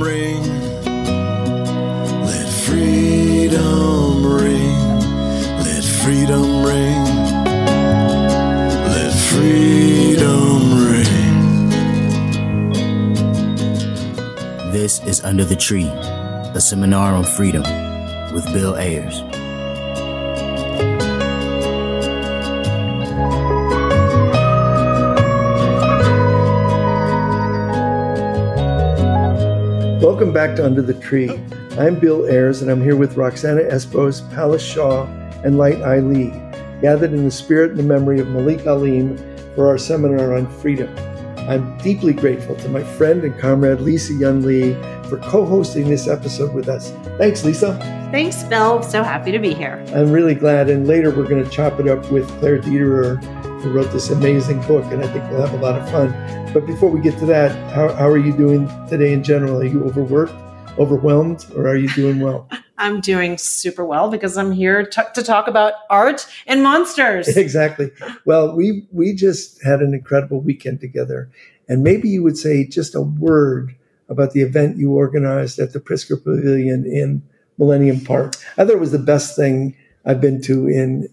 ring. Let freedom ring. Let freedom ring. Let freedom ring. This is Under the Tree, a seminar on freedom with Bill Ayers. Welcome back to Under the Tree. I'm Bill Ayers, and I'm here with Roxana Espos, Palace Shaw, and Light Ali, gathered in the spirit and the memory of Malik Alim for our seminar on freedom. I'm deeply grateful to my friend and comrade Lisa Yun Lee for co hosting this episode with us. Thanks, Lisa. Thanks, Bill. So happy to be here. I'm really glad. And later we're going to chop it up with Claire Dederer, who wrote this amazing book, and I think we'll have a lot of fun. But before we get to that, how, how are you doing today in general? Are you overworked, overwhelmed, or are you doing well? I'm doing super well because I'm here t- to talk about art and monsters. exactly. Well, we we just had an incredible weekend together, and maybe you would say just a word about the event you organized at the Pritzker Pavilion in Millennium Park. I thought it was the best thing I've been to in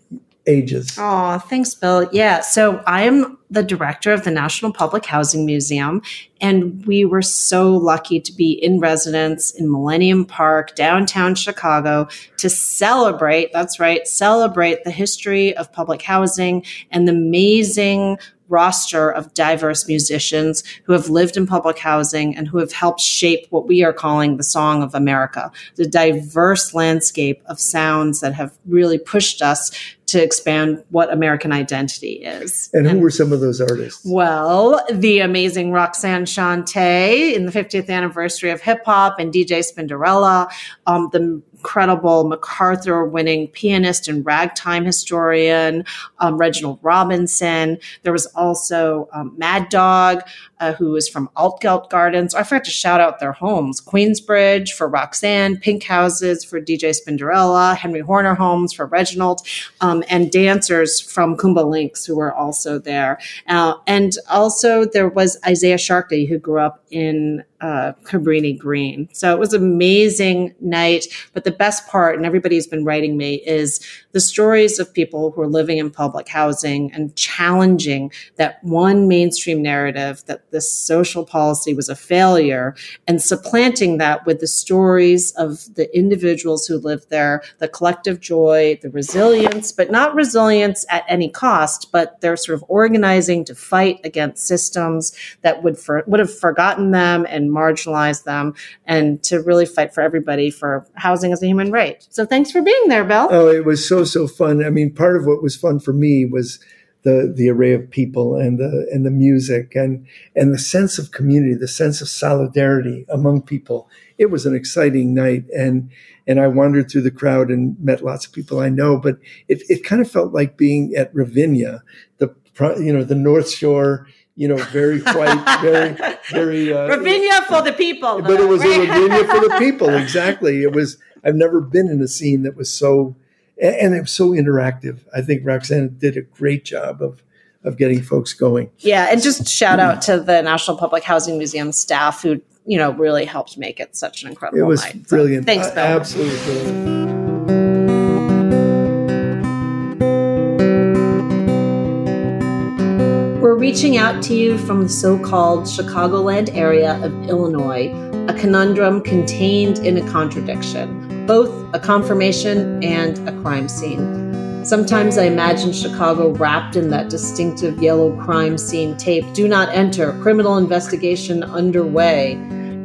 ages. Oh, thanks, Bill. Yeah. So I'm the director of the National Public Housing Museum, and we were so lucky to be in residence in Millennium Park, downtown Chicago, to celebrate that's right, celebrate the history of public housing and the amazing roster of diverse musicians who have lived in public housing and who have helped shape what we are calling the song of America, the diverse landscape of sounds that have really pushed us to expand what American identity is. And who and, were some of those artists? Well, the amazing Roxanne Shante in the 50th anniversary of hip hop and DJ Spinderella, um, the incredible MacArthur winning pianist and ragtime historian, um, Reginald Robinson. There was also um, Mad Dog, uh, who is from Altgeld Gardens. I forgot to shout out their homes Queensbridge for Roxanne, Pink Houses for DJ Spinderella, Henry Horner Homes for Reginald, um, and dancers from Kuumba Lynx who were also there. Uh, and also there was Isaiah Sharkey, who grew up in uh, Cabrini Green. So it was an amazing night. But the best part, and everybody's been writing me, is the stories of people who are living in public housing and challenging that one mainstream narrative that this social policy was a failure and supplanting that with the stories of the individuals who lived there, the collective joy, the resilience, but not resilience at any cost, but they're sort of organizing to fight against systems that would for, would have forgotten them and marginalized them and to really fight for everybody for housing as a human right. So thanks for being there, Bill. Oh, it was so so fun. I mean, part of what was fun for me was the the array of people and the and the music and and the sense of community, the sense of solidarity among people. It was an exciting night, and and I wandered through the crowd and met lots of people I know. But it it kind of felt like being at Ravinia, the you know the North Shore you know, very white, very, very. Uh, Ravinia for the people. But it was a Ravinia for the people. Exactly. It was. I've never been in a scene that was so and it was so interactive. I think Roxanne did a great job of of getting folks going. Yeah, and just shout out to the National Public Housing Museum staff who you know really helped make it such an incredible. It was night. brilliant. So, thanks, Bill. Uh, absolutely brilliant. Reaching out to you from the so called Chicagoland area of Illinois, a conundrum contained in a contradiction both a confirmation and a crime scene. Sometimes I imagine Chicago wrapped in that distinctive yellow crime scene tape do not enter, criminal investigation underway.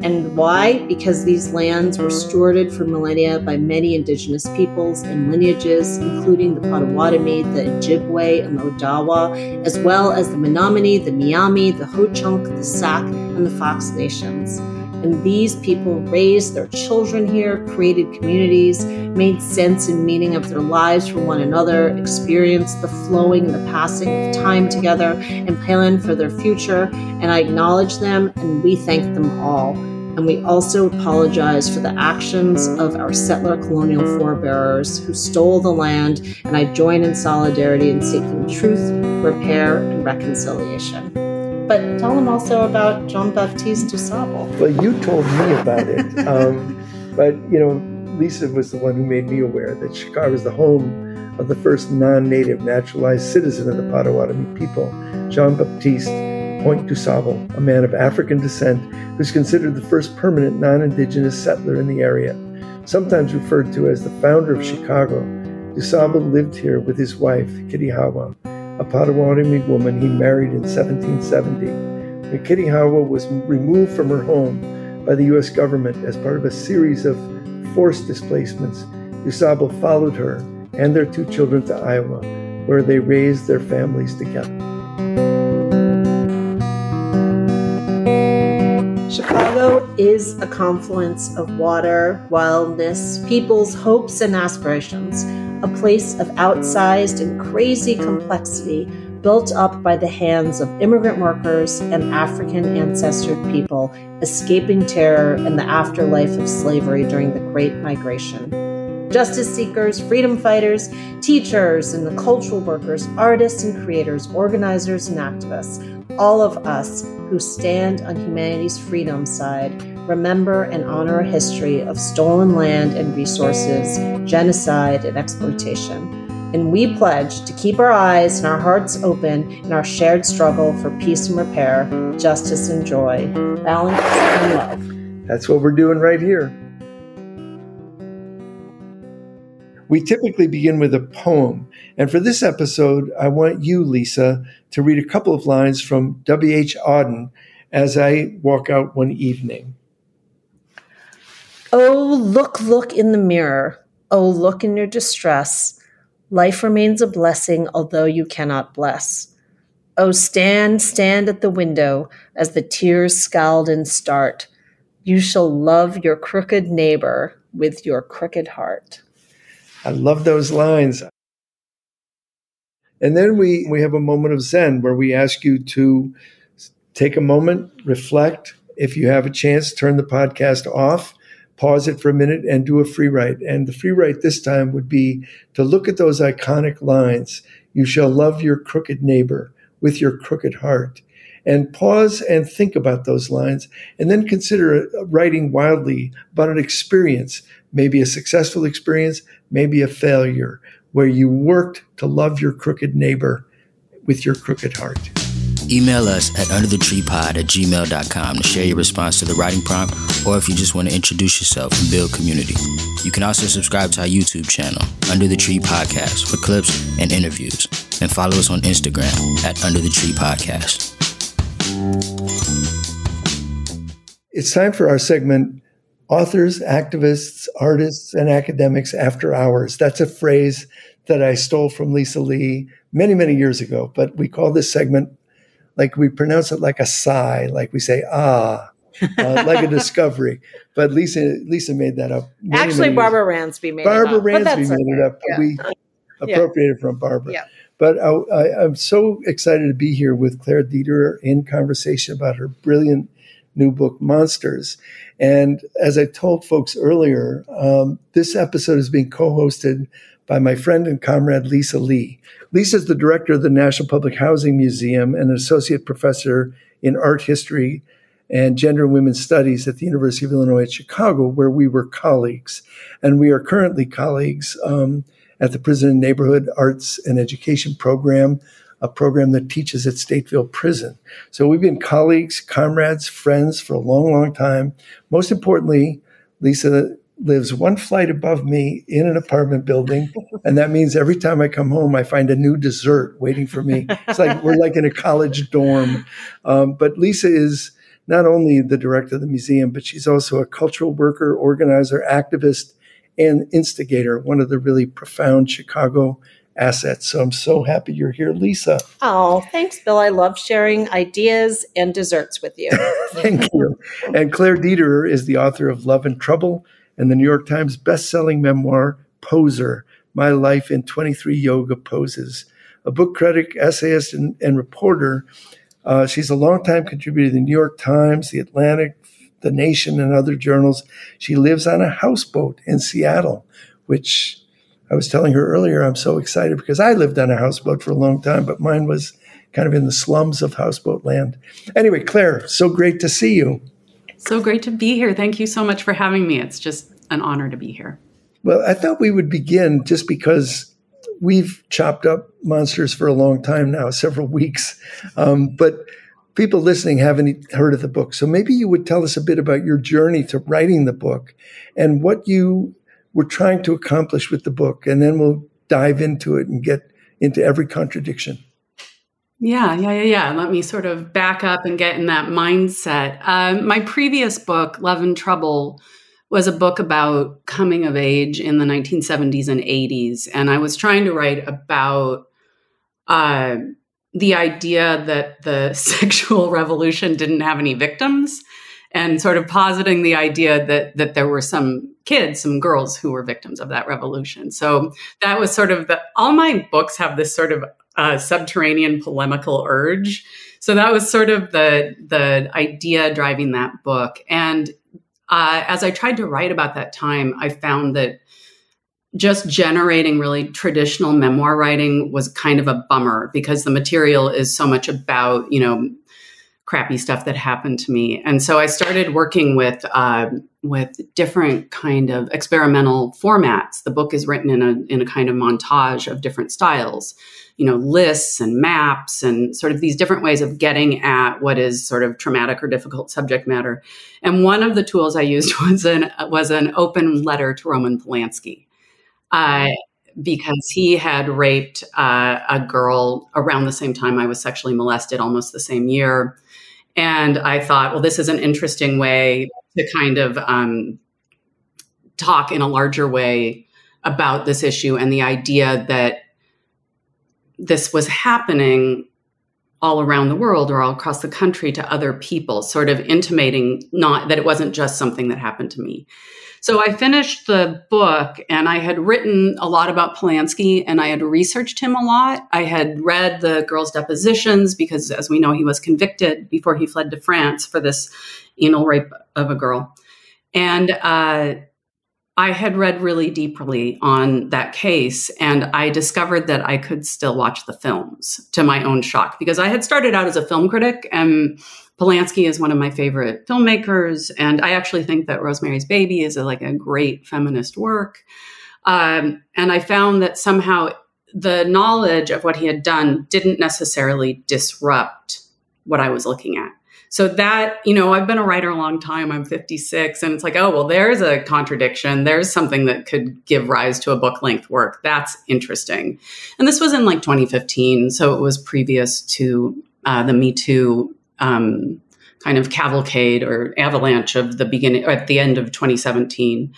And why? Because these lands were stewarded for millennia by many indigenous peoples and lineages, including the Potawatomi, the Ojibwe, and the Odawa, as well as the Menominee, the Miami, the Ho-Chunk, the Sac, and the Fox nations. And these people raised their children here, created communities, made sense and meaning of their lives for one another, experienced the flowing and the passing of time together, and planned for their future. And I acknowledge them and we thank them all. And we also apologize for the actions of our settler colonial forebearers who stole the land. And I join in solidarity in seeking truth, repair, and reconciliation. But tell them also about Jean Baptiste du Sable. Well, you told me about it. Um, but, you know, Lisa was the one who made me aware that Chicago is the home of the first non native naturalized citizen of the Potawatomi people, Jean Baptiste Point du Sable, a man of African descent who's considered the first permanent non indigenous settler in the area. Sometimes referred to as the founder of Chicago, DuSable lived here with his wife, Kitihawa, a Potawatomi woman he married in 1770. When Kitihawa was removed from her home by the U.S. government as part of a series of forced displacements, DuSable followed her and their two children to Iowa, where they raised their families together. Is a confluence of water, wildness, people's hopes and aspirations, a place of outsized and crazy complexity built up by the hands of immigrant workers and African ancestored people escaping terror and the afterlife of slavery during the Great Migration. Justice seekers, freedom fighters, teachers, and the cultural workers, artists and creators, organizers and activists all of us who stand on humanity's freedom side remember and honor a history of stolen land and resources, genocide, and exploitation. And we pledge to keep our eyes and our hearts open in our shared struggle for peace and repair, justice and joy, balance and love. That's what we're doing right here. We typically begin with a poem. And for this episode, I want you, Lisa, to read a couple of lines from W.H. Auden as I walk out one evening. Oh, look, look in the mirror. Oh, look in your distress. Life remains a blessing, although you cannot bless. Oh, stand, stand at the window as the tears scald and start. You shall love your crooked neighbor with your crooked heart. I love those lines. And then we, we have a moment of Zen where we ask you to take a moment, reflect. If you have a chance, turn the podcast off, pause it for a minute, and do a free write. And the free write this time would be to look at those iconic lines You shall love your crooked neighbor with your crooked heart. And pause and think about those lines, and then consider writing wildly about an experience, maybe a successful experience, maybe a failure, where you worked to love your crooked neighbor with your crooked heart. Email us at underthetreepod at gmail.com to share your response to the writing prompt or if you just want to introduce yourself and build community. You can also subscribe to our YouTube channel, Under the Tree Podcast, for clips and interviews. And follow us on Instagram at Under the Tree Podcast. It's time for our segment authors, activists, artists, and academics after hours. That's a phrase that I stole from Lisa Lee many, many years ago. But we call this segment, like we pronounce it like a sigh, like we say, ah, uh, like a discovery. But Lisa, Lisa made that up. Many, Actually, many Barbara Ransby made Barbara it up. Ransby made okay. it up. Yeah. We appropriated from Barbara. Yeah. But I, I, I'm so excited to be here with Claire Dederer in conversation about her brilliant new book, Monsters. And as I told folks earlier, um, this episode is being co hosted by my friend and comrade Lisa Lee. Lisa is the director of the National Public Housing Museum and an associate professor in art history and gender and women's studies at the University of Illinois at Chicago, where we were colleagues. And we are currently colleagues um, at the Prison and Neighborhood Arts and Education Program, a program that teaches at Stateville Prison. So we've been colleagues, comrades, friends for a long, long time. Most importantly, Lisa lives one flight above me in an apartment building. And that means every time I come home, I find a new dessert waiting for me. It's like we're like in a college dorm. Um, but Lisa is not only the director of the museum, but she's also a cultural worker, organizer, activist, and instigator, one of the really profound Chicago assets. So I'm so happy you're here, Lisa. Oh, thanks, Bill. I love sharing ideas and desserts with you. Thank you. And Claire Dederer is the author of Love and Trouble and the New York Times bestselling memoir, Poser My Life in 23 Yoga Poses. A book critic, essayist, and, and reporter, uh, she's a longtime contributor to the New York Times, The Atlantic, The Nation, and other journals. She lives on a houseboat in Seattle, which I was telling her earlier, I'm so excited because I lived on a houseboat for a long time, but mine was kind of in the slums of houseboat land. Anyway, Claire, so great to see you. So great to be here. Thank you so much for having me. It's just an honor to be here. Well, I thought we would begin just because we've chopped up monsters for a long time now, several weeks. Um, but people listening haven't heard of the book. So maybe you would tell us a bit about your journey to writing the book and what you were trying to accomplish with the book. And then we'll dive into it and get into every contradiction. Yeah, yeah, yeah, yeah. Let me sort of back up and get in that mindset. Um, my previous book, Love and Trouble, was a book about coming of age in the 1970s and 80s. And I was trying to write about uh, the idea that the sexual revolution didn't have any victims and sort of positing the idea that that there were some kids, some girls who were victims of that revolution. So that was sort of the all my books have this sort of uh, subterranean polemical urge. So that was sort of the the idea driving that book. And uh, as I tried to write about that time, I found that just generating really traditional memoir writing was kind of a bummer because the material is so much about you know crappy stuff that happened to me. And so i started working with uh, with different kind of experimental formats. The book is written in a in a kind of montage of different styles you know lists and maps and sort of these different ways of getting at what is sort of traumatic or difficult subject matter. And one of the tools i used was an was an open letter to roman polanski. Uh, because he had raped uh, a girl around the same time I was sexually molested, almost the same year. And I thought, well, this is an interesting way to kind of um, talk in a larger way about this issue and the idea that this was happening all around the world or all across the country to other people, sort of intimating not that it wasn't just something that happened to me. So I finished the book and I had written a lot about Polanski and I had researched him a lot. I had read the girl's depositions because, as we know, he was convicted before he fled to France for this anal rape of a girl. And uh, I had read really deeply on that case, and I discovered that I could still watch the films to my own shock because I had started out as a film critic and Polanski is one of my favorite filmmakers, and I actually think that Rosemary's Baby is a, like a great feminist work. Um, and I found that somehow the knowledge of what he had done didn't necessarily disrupt what I was looking at. So that, you know, I've been a writer a long time. I'm 56 and it's like, oh, well, there's a contradiction. There's something that could give rise to a book length work. That's interesting. And this was in like 2015. So it was previous to uh, the Me Too um, kind of cavalcade or avalanche of the beginning at the end of 2017.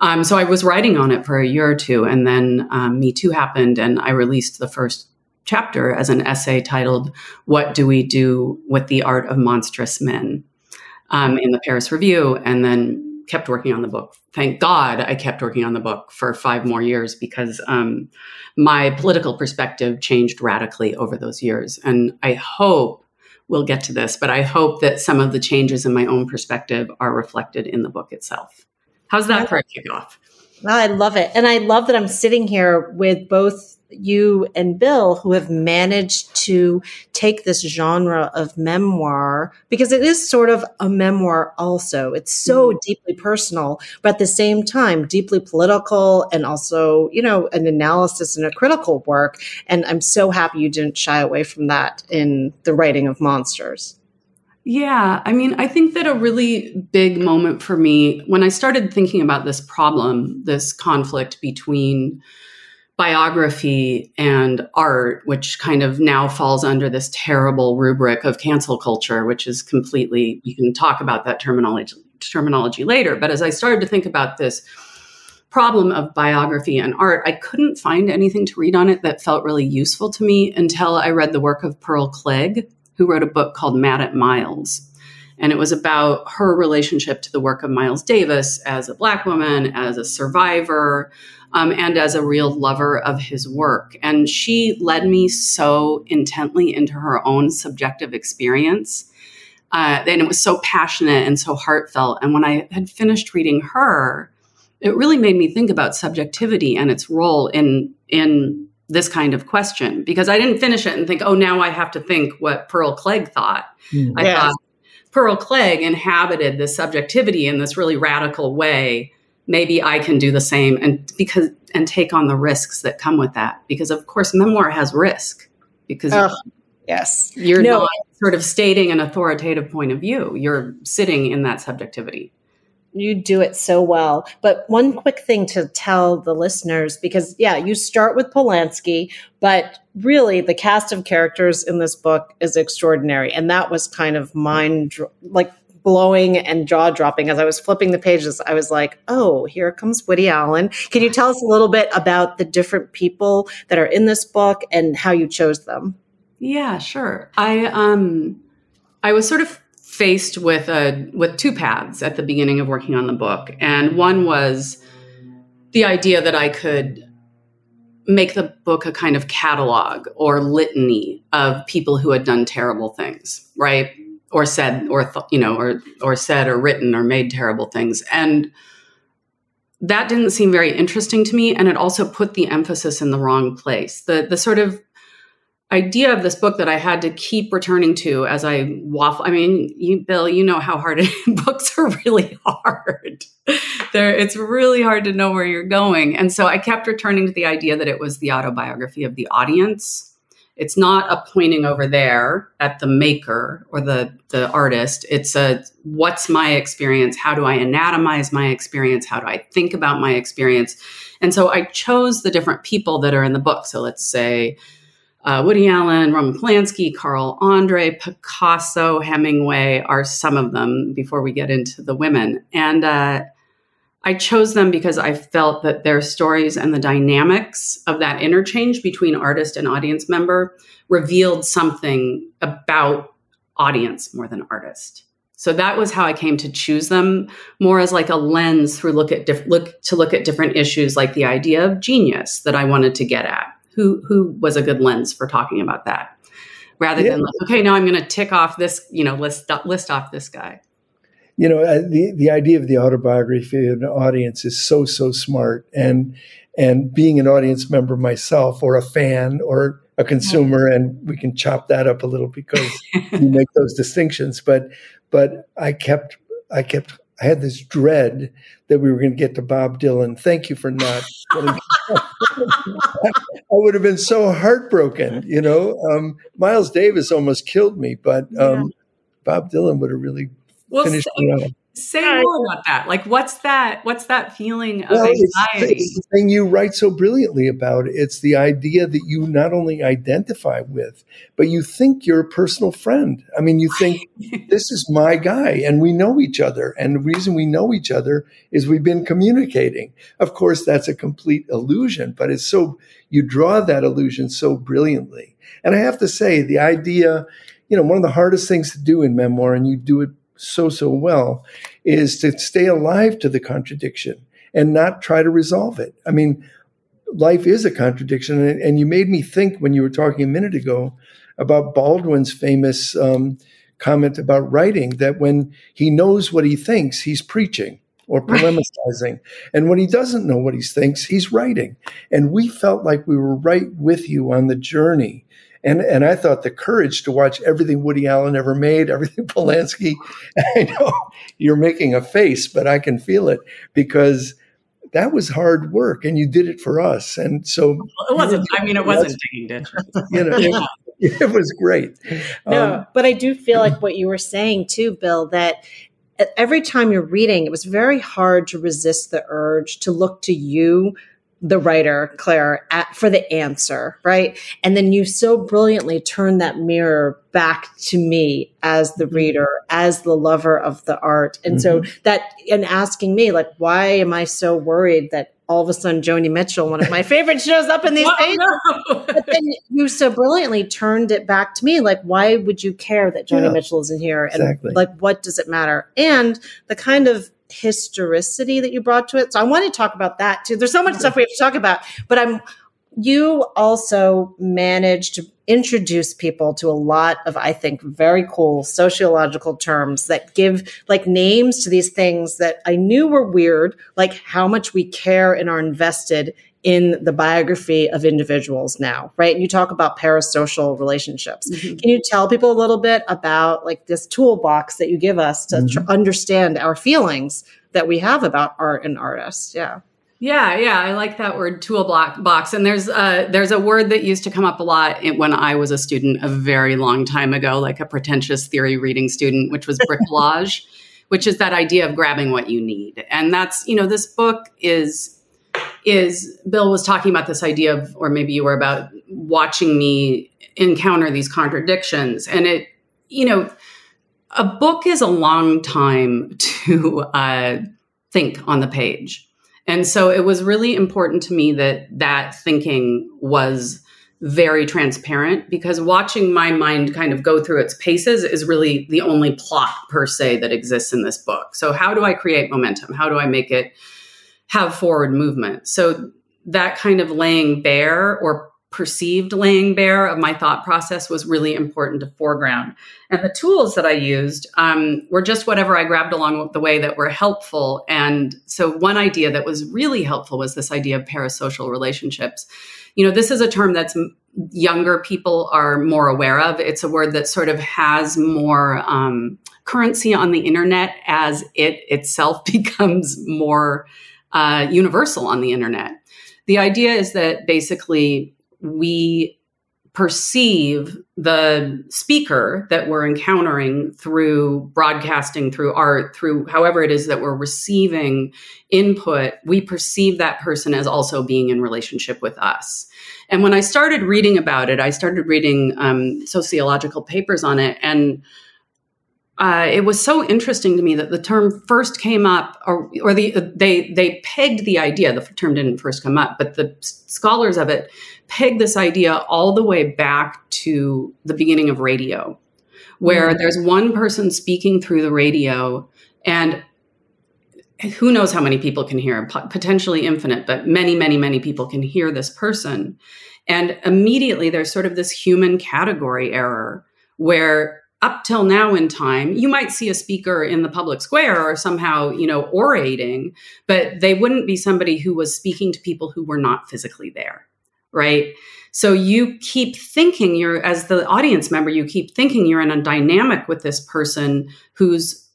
Um, so I was writing on it for a year or two, and then um, Me Too happened, and I released the first chapter as an essay titled "What Do We Do with the Art of Monstrous Men" um, in the Paris Review, and then kept working on the book. Thank God I kept working on the book for five more years because um, my political perspective changed radically over those years, and I hope we'll get to this, but I hope that some of the changes in my own perspective are reflected in the book itself. How's that for a kickoff? Well, I love it. And I love that I'm sitting here with both you and Bill who have managed to take this genre of memoir because it is sort of a memoir also. It's so mm-hmm. deeply personal, but at the same time, deeply political and also, you know, an analysis and a critical work. And I'm so happy you didn't shy away from that in the writing of Monsters. Yeah, I mean, I think that a really big moment for me when I started thinking about this problem, this conflict between biography and art, which kind of now falls under this terrible rubric of cancel culture, which is completely, we can talk about that terminology, terminology later. But as I started to think about this problem of biography and art, I couldn't find anything to read on it that felt really useful to me until I read the work of Pearl Cleage, who wrote a book called Mad at Miles. And it was about her relationship to the work of Miles Davis as a Black woman, as a survivor, um, and as a real lover of his work. And she led me so intently into her own subjective experience. Uh, and it was so passionate and so heartfelt. And when I had finished reading her, it really made me think about subjectivity and its role in in this kind of question because I didn't finish it and think, oh, now I have to think what Pearl Cleage thought. Mm. I Yes. thought Pearl Cleage inhabited this subjectivity in this really radical way. Maybe I can do the same and because and take on the risks that come with that. Because of course memoir has risk because Ugh. Yes. you're No. not sort of stating an authoritative point of view. You're sitting in that subjectivity. You do it so well. But one quick thing to tell the listeners because, yeah, you start with Polanski, but really the cast of characters in this book is extraordinary. And that was kind of mind like blowing and jaw dropping. As I was flipping the pages, I was like, oh, here comes Woody Allen. Can you tell us a little bit about the different people that are in this book and how you chose them? Yeah, sure. I um I was sort of faced with a with two paths at the beginning of working on the book. And one was the idea that I could make the book a kind of catalog or litany of people who had done terrible things, right? Or said or th- you know or or said or written or made terrible things. And that didn't seem very interesting to me and it also put the emphasis in the wrong place. The the sort of idea of this book that I had to keep returning to as I waffle. I mean, you, Bill, you know how hard books are really hard. There, it's really hard to know where you're going, and so I kept returning to the idea that it was the autobiography of the audience. It's not a pointing over there at the maker or the the artist. It's a what's my experience? How do I anatomize my experience? How do I think about my experience? And so I chose the different people that are in the book. So let's say uh, Woody Allen, Roman Polanski, Carl Andre, Picasso, Hemingway are some of them before we get into the women. And uh, I chose them because I felt that their stories and the dynamics of that interchange between artist and audience member revealed something about audience more than artist. So that was how I came to choose them more as like a lens through look at diff- look to look at different issues like the idea of genius that I wanted to get at who who was a good lens for talking about that rather Yeah. than like okay now i'm going to tick off this you know list list off this guy you know uh, the the idea of the autobiography of an audience is so so smart and and being an audience member myself or a fan or a consumer and we can chop that up a little because you make those distinctions. But but i kept i kept i had this dread that we were going to get to bob dylan. Thank you for not I would have been so heartbroken, you know. Um, Miles Davis almost killed me, but um, Bob Dylan would have really well finished say, me off. say more about that like what's that what's that feeling of Well, it's, it's the thing you write so brilliantly about. It's the idea that you not only identify with, but you think you're a personal friend. I mean, you think this is my guy and we know each other. And the reason we know each other is we've been communicating. Of course, that's a complete illusion, but it's so, you draw that illusion so brilliantly. And I have to say, the idea, you know, one of the hardest things to do in memoir, and you do it so, so well, is to stay alive to the contradiction and not try to resolve it. I mean, life is a contradiction. And, and you made me think when you were talking a minute ago about Baldwin's famous um, comment about writing that when he knows what he thinks, he's preaching or polemicizing. And when he doesn't know what he thinks, he's writing. And we felt like we were right with you on the journey. And, and I thought the courage to watch everything Woody Allen ever made, everything Polanski. I know you're making a face, but I can feel it because that was hard work and you did it for us. And so, it wasn't i mean it wasn't digging ditches you know, Yeah. it, it was great. No, Um, but I do feel like what you were saying too, Bill, that every time you're reading, it was very hard to resist the urge to look to you, the writer, Claire, at, for the answer, right? And then you so brilliantly turn that mirror back to me as the mm-hmm. reader, as the lover of the art. And so mm-hmm. that, and asking me, like, why am I so worried that all of a sudden Joni Mitchell, one of my favorites, shows up in these pages? no. but then you so brilliantly turned it back to me like why would you care that joni Yeah. mitchell is in here and Exactly. like what does it matter and the kind of historicity that you brought to it. So i want to talk about that too. There's so much stuff we have to talk about but i'm you also managed to introduce people to a lot of i think very cool sociological terms that give like names to these things that i knew were weird like how much we care and are invested in the biography of individuals now, right? And you talk about parasocial relationships. Mm-hmm. Can you tell people a little bit about like this toolbox that you give us to mm-hmm. tr- understand our feelings that we have about art and artists? Yeah. Yeah, yeah, I like that word toolbox. Box, and there's a there's a word that used to come up a lot when I was a student a very long time ago, like a pretentious theory reading student, which was bricolage, which is that idea of grabbing what you need. And that's you know this book is is Bill was talking about this idea of, or maybe you were about watching me encounter these contradictions, and it you know a book is a long time to uh, think on the page and so it was really important to me that that thinking was very transparent because watching my mind kind of go through its paces is really the only plot per se that exists in this book. So, how do I create momentum? How do I make it have forward movement? So, that kind of laying bare or perceived laying bare of my thought process was really important to foreground. And the tools that I used um, were just whatever I grabbed along the way that were helpful. And so, one idea that was really helpful was this idea of parasocial relationships. You know, this is a term that's younger people are more aware of. It's a word that sort of has more um, currency on the internet as it itself becomes more uh, universal on the internet. The idea is that basically we perceive the speaker that we're encountering through broadcasting, through art, through however it is that we're receiving input, we perceive that person as also being in relationship with us. And when I started reading about it, I started reading um, sociological papers on it. And uh, it was so interesting to me that the term first came up, or, or the they they pegged the idea. The term didn't first come up, but the scholars of it pegged this idea all the way back to the beginning of radio, where mm-hmm. there's one person speaking through the radio, and who knows how many people can hear, potentially infinite, but many, many, many people can hear this person, and immediately there's sort of this human category error where up till now in time, you might see a speaker in the public square or somehow, you know, orating, but they wouldn't be somebody who was speaking to people who were not physically there, right? So you keep thinking you're, as the audience member, you keep thinking you're in a dynamic with this person who's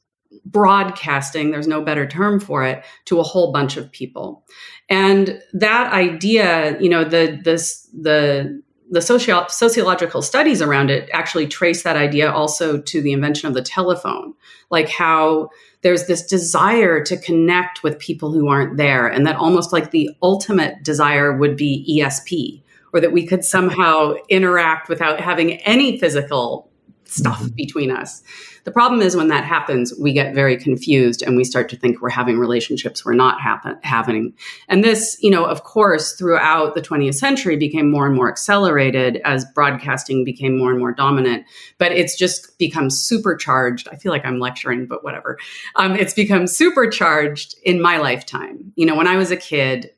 broadcasting, there's no better term for it, to a whole bunch of people. And that idea, you know, the, this, the, the socio- sociological studies around it actually trace that idea also to the invention of the telephone, like how there's this desire to connect with people who aren't there, and that almost like the ultimate desire would be ESP, or that we could somehow interact without having any physical stuff mm-hmm. between us. The problem is when that happens, we get very confused and we start to think we're having relationships we're not happen- having. And this, you know, of course, throughout the 20th century became more and more accelerated as broadcasting became more and more dominant. But it's just become supercharged. I feel like I'm lecturing, but whatever. Um, it's become supercharged in my lifetime. You know, when I was a kid,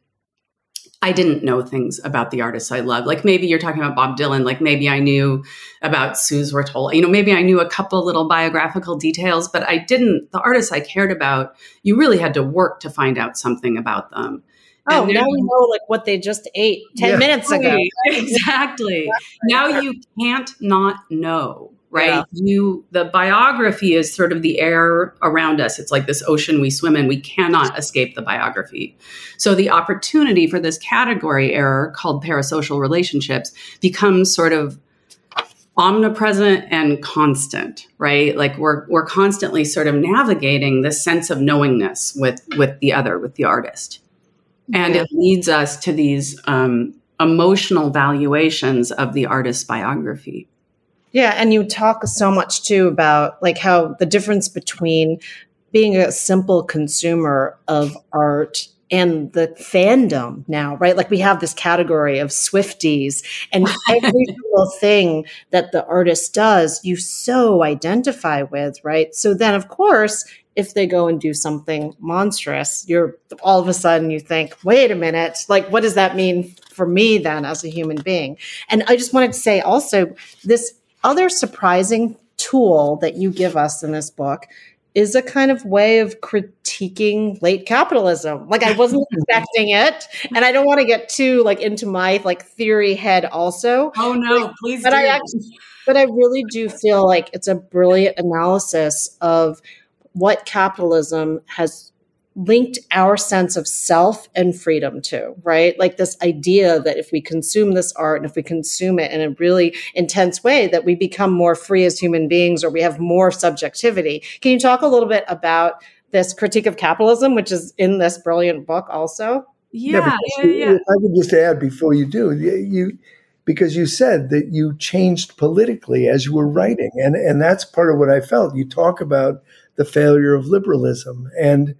I didn't know things about the artists I love. Like maybe you're talking about Bob Dylan. Like maybe I knew about Suze Rotolo. You know, maybe I knew a couple little biographical details, but I didn't. The artists I cared about, you really had to work to find out something about them. Oh, now you know like what they just ate 10 yeah. minutes ago. Exactly. now you can't not know right? Yeah. you the biography is sort of the air around us. It's like this ocean we swim in. We cannot escape the biography. So the opportunity for this category error called parasocial relationships becomes sort of omnipresent and constant right? Like we're we're constantly sort of navigating this sense of knowingness with with the other with the artist. And yeah. it leads us to these um, emotional valuations of the artist's biography yeah, and you talk so much too about like how the difference between being a simple consumer of art and the fandom now, right? Like we have this category of Swifties and every single thing that the artist does, you so identify with, right? So then of course, if they go and do something monstrous, you're all of a sudden you think, wait a minute, like what does that mean for me then as a human being? And I just wanted to say also this other surprising tool that you give us in this book is a kind of way of critiquing late capitalism. Like I wasn't expecting it, and I don't want to get too like into my like theory head also. Oh no, please but do. I actually, but I really do feel like it's a brilliant analysis of what capitalism has linked our sense of self and freedom to, right? Like this idea that if we consume this art and if we consume it in a really intense way, that we become more free as human beings or we have more subjectivity. Can you talk a little bit about this critique of capitalism, which is in this brilliant book also? Yeah, yeah, you- yeah. I could just add before you do, you, you because you said that you changed politically as you were writing, and and that's part of what I felt. You talk about the failure of liberalism, and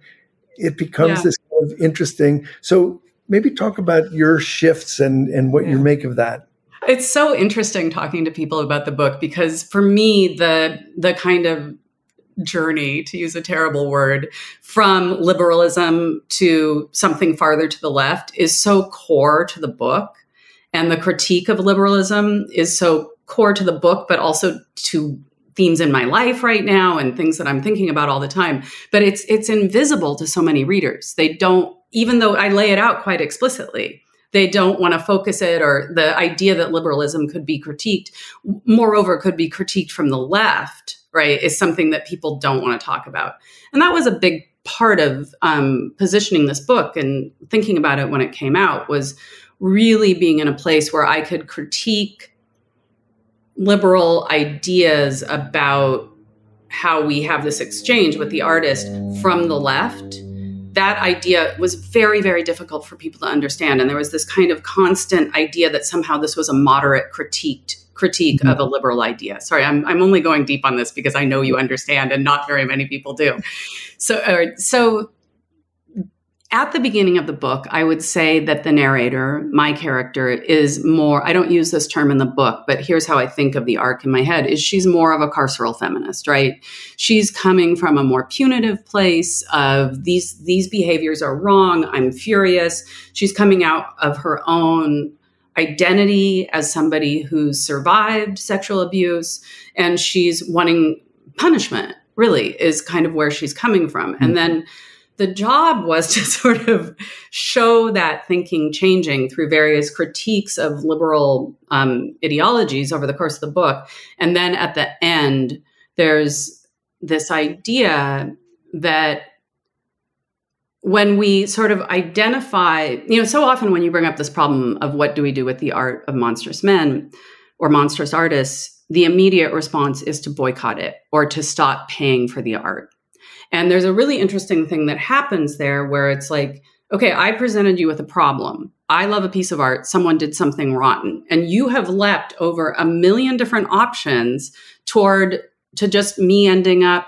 it becomes Yeah. this kind of interesting. So maybe talk about your shifts and and what you make of that. It's so interesting talking to people about the book because for me the the kind of journey to use a terrible word from liberalism to something farther to the left is so core to the book and the critique of liberalism is so core to the book but also to themes in my life right now and things that I'm thinking about all the time but it's it's invisible to so many readers. They don't even though I lay it out quite explicitly they don't want to focus it or the idea that liberalism could be critiqued moreover could be critiqued from the left right is something that people don't want to talk about. And that was a big part of um, positioning this book and thinking about it when it came out was really being in a place where i could critique liberal ideas about how we have this exchange with the artist from the left that idea was very very difficult for people to understand. And there was this kind of constant idea that somehow this was a moderate critiqued critique of a liberal idea. Sorry I'm, I'm only going deep on this because i know you understand and not very many people do. So uh, so at the beginning of the book, I would say that the narrator, my character, is more, I don't use this term in the book, but here's how I think of the arc in my head is she's more of a carceral feminist, right? She's coming from a more punitive place of these these behaviors are wrong, I'm furious. She's coming out of her own identity as somebody who's survived sexual abuse and she's wanting punishment, really, is kind of where she's coming from. And hmm. then the job was to sort of show that thinking changing through various critiques of liberal um, ideologies over the course of the book. And then at the end, there's this idea that when we sort of identify, you know, so often when you bring up this problem of what do we do with the art of monstrous men or monstrous artists, the immediate response is to boycott it or to stop paying for the art. And there's a really interesting thing that happens there where it's like, okay, I presented you with a problem. I love a piece of art. Someone did something rotten. And you have leapt over a million different options toward to just me ending up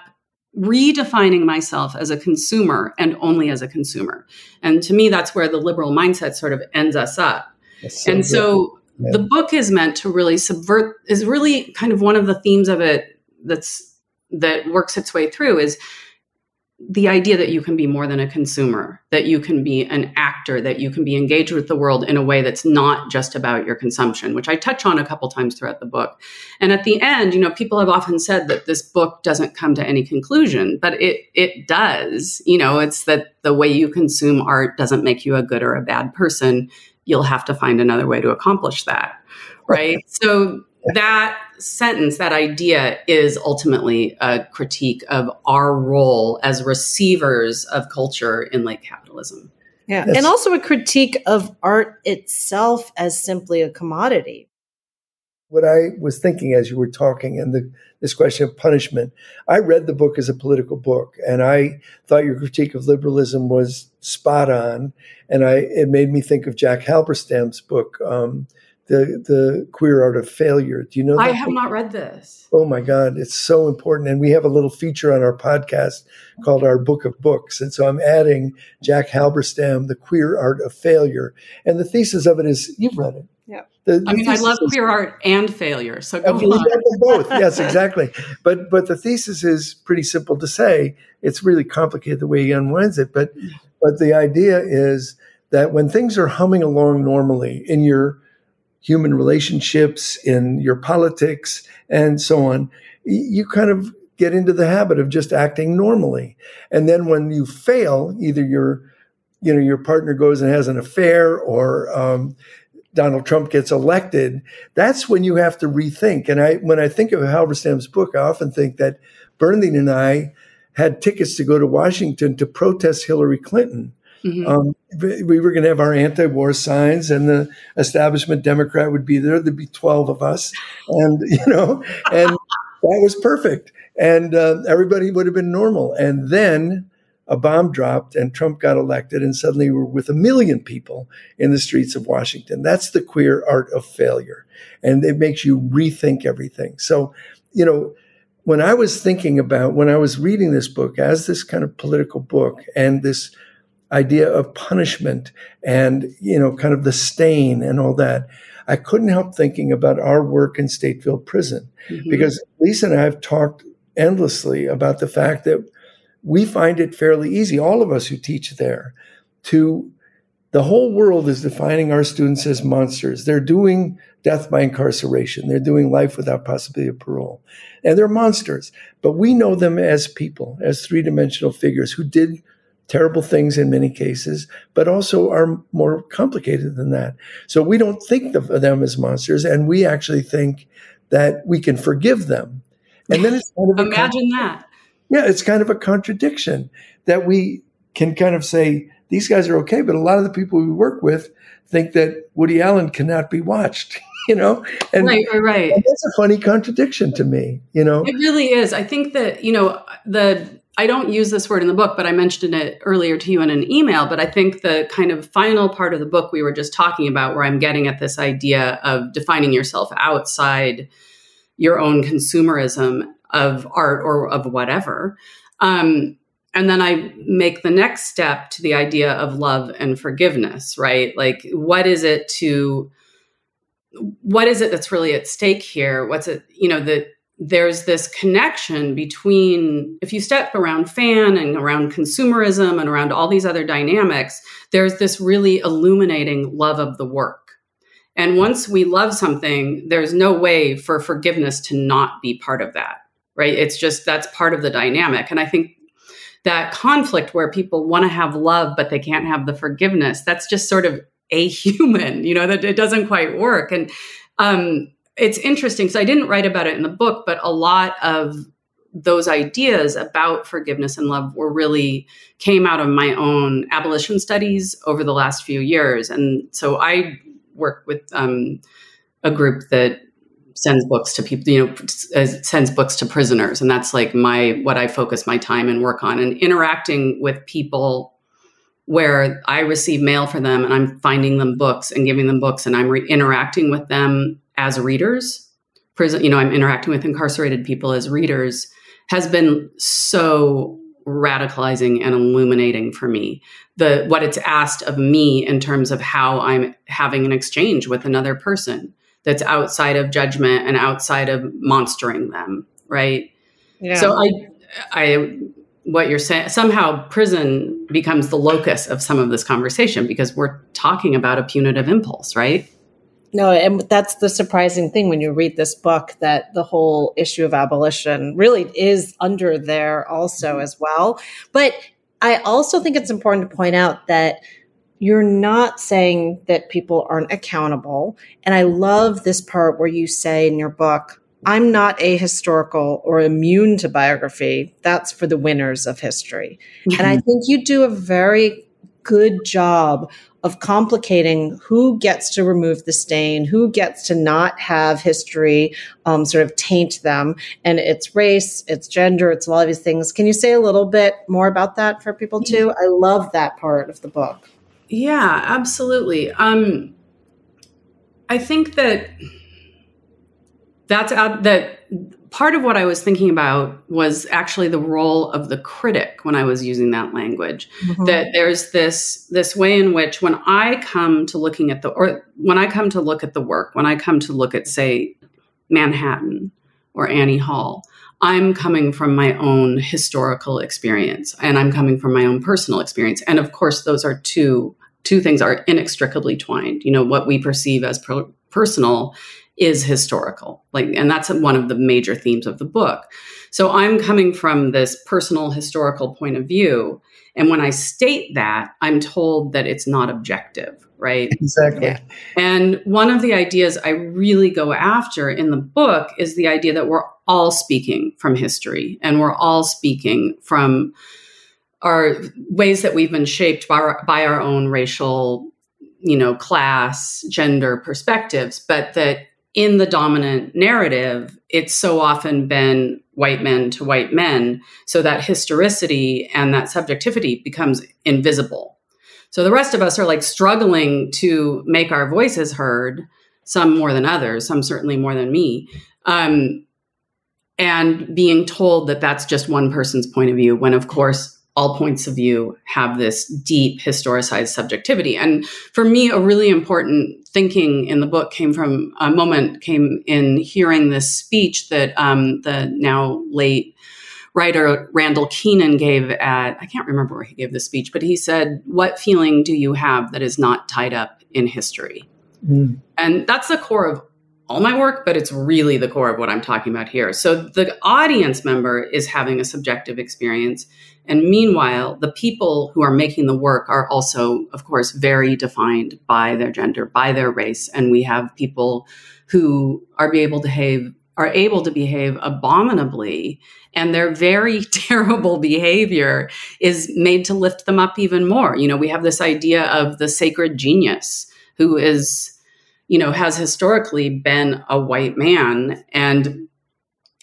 redefining myself as a consumer and only as a consumer. And to me, that's where the liberal mindset sort of ends us up. That's and good. so Yeah. the book is meant to really subvert is really kind of one of the themes of it that's that works its way through is the idea that you can be more than a consumer, that you can be an actor, that you can be engaged with the world in a way that's not just about your consumption, which I touch on a couple times throughout the book. And at the end, you know, people have often said that this book doesn't come to any conclusion, but it it does. You know, it's that the way you consume art doesn't make you a good or a bad person. You'll have to find another way to accomplish that. Right? so that sentence, that idea is ultimately a critique of our role as receivers of culture in late capitalism. Yeah. Yes. And also a critique of art itself as simply a commodity. what I was thinking as you were talking and the, this question of punishment. I read the book as a political book, and I thought your critique of liberalism was spot on. And I it made me think of Jack Halberstam's book, um, the the Queer Art of Failure. Do you know? I have book? not read this. Oh my God, it's so important. And we have a little feature on our podcast called our Book of Books. And so I'm adding Jack Halberstam, The Queer Art of Failure. And the thesis of it is you've read it. Yeah. The, the I mean, I love is- queer art and failure. So go Okay, we on. both. Yes, exactly. But but the thesis is pretty simple to say. It's really complicated the way he unwinds it. But but the idea is that when things are humming along normally in your human relationships, in your politics, and so on, you kind of get into the habit of just acting normally. And then when you fail, either your you know your partner goes and has an affair or um, Donald Trump gets elected, that's when you have to rethink. And I, when I think of Halberstam's book, I often think that Bernardine and I had tickets to go to Washington to protest Hillary Clinton. Mm-hmm. Um, we were going to have our anti-war signs, and the establishment Democrat would be there. There'd be twelve of us, and you know, and that was perfect. And uh, everybody would have been normal. And then a bomb dropped and Trump got elected, and suddenly we're with a million people in the streets of Washington. That's the queer art of failure. And it makes you rethink everything. So, you know, when I was thinking about, when I was reading this book as this kind of political book and this idea of punishment and, you know, kind of the stain and all that, I couldn't help thinking about our work in Stateville Prison mm-hmm. because Lisa and I have talked endlessly about the fact that we find it fairly easy, all of us who teach there, to the whole world is defining our students as monsters. They're doing death by incarceration. They're doing life without possibility of parole. And they're monsters. But we know them as people, as three dimensional figures who did terrible things in many cases, but also are more complicated than that. So we don't think of them as monsters, and we actually think that we can forgive them. And then it's kind of imagine that yeah, it's kind of a contradiction that we can kind of say these guys are okay, but a lot of the people we work with think that Woody Allen cannot be watched. You know, and right, right, right. That's a funny contradiction to me. You know, it really is. I think that you know the I don't use this word in the book, but I mentioned it earlier to you in an email. But I think the kind of final part of the book we were just talking about, where I'm getting at this idea of defining yourself outside your own consumerism of art or of whatever. Um, and then I make the next step to the idea of love and forgiveness, right? Like, what is it to, what is it that's really at stake here? What's it, you know, that there's this connection between, if you step around fan and around consumerism and around all these other dynamics, there's this really illuminating love of the work. And once we love something, there's no way for forgiveness to not be part of that right? It's just that's part of the dynamic. And I think that conflict where people want to have love, but they can't have the forgiveness, that's just sort of a human, you know, that it doesn't quite work. And um, it's interesting. So I didn't write about it in the book, but a lot of those ideas about forgiveness and love were really came out of my own abolition studies over the last few years. And so I work with um, a group that sends books to people, you know, uh, sends books to prisoners. And that's like my, what I focus my time and work on and interacting with people where I receive mail for them and I'm finding them books and giving them books and I'm re- interacting with them as readers. Prison, you know, I'm interacting with incarcerated people as readers has been so radicalizing and illuminating for me. The what it's asked of me in terms of how I'm having an exchange with another person that's outside of judgment and outside of monstering them, right? Yeah. So I, I, what you're saying, somehow prison becomes the locus of some of this conversation because we're talking about a punitive impulse, right? No, and that's the surprising thing when you read this book that the whole issue of abolition really is under there also mm-hmm. as well. But I also think it's important to point out that you're not saying that people aren't accountable. And I love this part where you say in your book, I'm not ahistorical or immune to biography. That's for the winners of history. Mm-hmm. And I think you do a very good job of complicating who gets to remove the stain, who gets to not have history um, sort of taint them. And it's race, it's gender, it's all of these things. Can you say a little bit more about that for people too? I love that part of the book. Yeah, absolutely. Um, I think that that's out that part of what I was thinking about was actually the role of the critic when I was using that language. Mm-hmm. That there's this this way in which when I come to looking at the or when I come to look at the work, when I come to look at say Manhattan or Annie Hall, I'm coming from my own historical experience and I'm coming from my own personal experience. And of course those are two two things are inextricably twined. You know, what we perceive as per- personal is historical. Like, and that's one of the major themes of the book. So I'm coming from this personal historical point of view. And when I state that, I'm told that it's not objective, right? Exactly. Yeah. And one of the ideas I really go after in the book is the idea that we're all speaking from history and we're all speaking from our ways that we've been shaped by our, by our own racial, you know, class, gender perspectives, but that in the dominant narrative, it's so often been white men to white men, so that historicity and that subjectivity becomes invisible. So the rest of us are like struggling to make our voices heard, some more than others, some certainly more than me. Um, and being told that that's just one person's point of view, when of course all points of view have this deep historicized subjectivity. And for me, a really important thinking in the book came from a moment came in hearing this speech that um, the now late writer Randall Kenan gave at, I can't remember where he gave the speech, but he said, What feeling do you have that is not tied up in history? Mm. And that's the core of all my work, but it's really the core of what I'm talking about here. So the audience member is having a subjective experience. And meanwhile, the people who are making the work are also, of course, very defined by their gender, by their race. And we have people who are able to behave are able to behave abominably and their very terrible behavior is made to lift them up even more. You know, we have this idea of the sacred genius who is you know, has historically been a white man and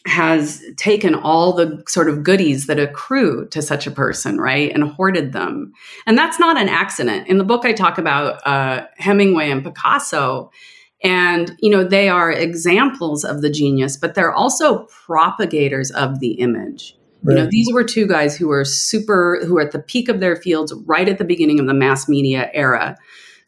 has taken all the sort of goodies that accrue to such a person, right, and hoarded them. And that's not an accident. In the book, I talk about uh, Hemingway and Picasso. And, you know, they are examples of the genius, but they're also propagators of the image. Right. You know, these were two guys who were super, who were at the peak of their fields right at the beginning of the mass media era.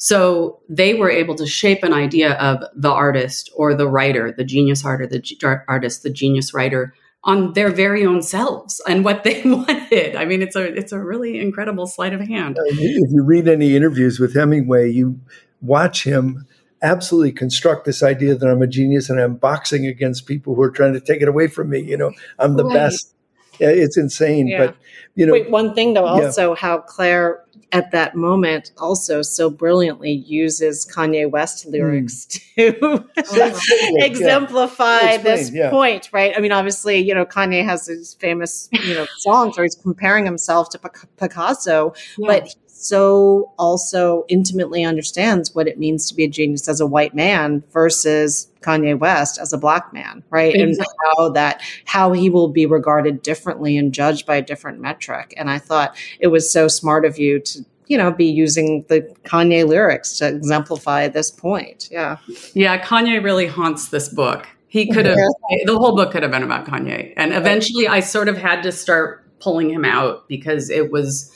So they were able to shape an idea of the artist or the writer, the genius artist, the g- artist, the genius writer on their very own selves and what they wanted. I mean, it's a it's a really incredible sleight of hand. If you read any interviews with Hemingway, you watch him absolutely construct this idea that I'm a genius and I'm boxing against people who are trying to take it away from me. You know, I'm the right. best. It's insane. Yeah. But you know, Wait, one thing though, also yeah. how Claire at that moment also so brilliantly uses Kanye West lyrics mm. to exemplify yeah. this yeah. point, right? I mean, obviously, you know, Kanye has his famous, you know, songs where he's comparing himself to Picasso, yeah. but so also intimately understands what it means to be a genius as a white man versus Kanye West as a black man, right? Exactly. And how that how he will be regarded differently and judged by a different metric. And I thought it was so smart of you to you know be using the Kanye lyrics to exemplify this point. Yeah. Yeah, Kanye really haunts this book. He could have the whole book could have been about Kanye. And eventually I sort of had to start pulling him out because it was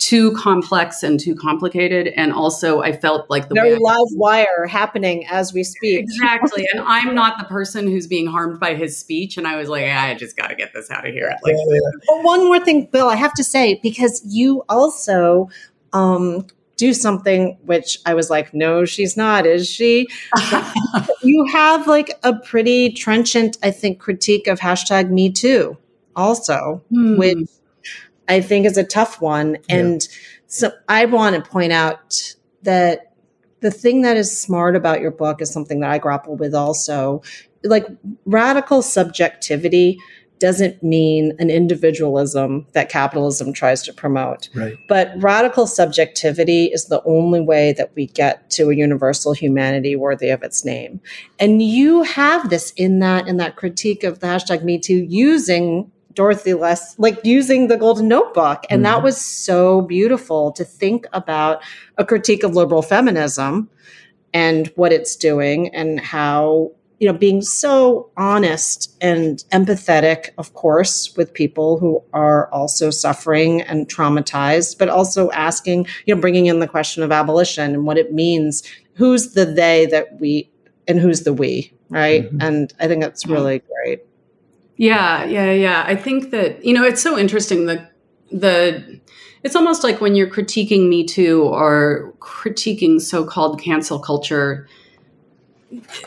too complex and too complicated. And also, I felt like the very live wire happening as we speak. Exactly. and I'm not the person who's being harmed by his speech. And I was like, I just got to get this out of here. Like, well, one more thing, Bill, I have to say, because you also um, do something which I was like, no, she's not, is she? you have like a pretty trenchant, I think, critique of hashtag me too, also, hmm. which I think is a tough one. And yeah. so I want to point out that the thing that is smart about your book is something that I grapple with also. Like radical subjectivity doesn't mean an individualism that capitalism tries to promote. Right. But radical subjectivity is the only way that we get to a universal humanity worthy of its name. And you have this in that in that critique of the hashtag Me Too using Doris Lessing, like using the Golden Notebook. And mm-hmm. that was so beautiful to think about a critique of liberal feminism and what it's doing and how, you know, being so honest and empathetic, of course, with people who are also suffering and traumatized, but also asking, you know, bringing in the question of abolition and what it means. Who's the they that we, and who's the we, right? Mm-hmm. And I think that's really great. Yeah, yeah, yeah. I think that, you know, it's so interesting the the it's almost like when you're critiquing Me Too or critiquing so-called cancel culture,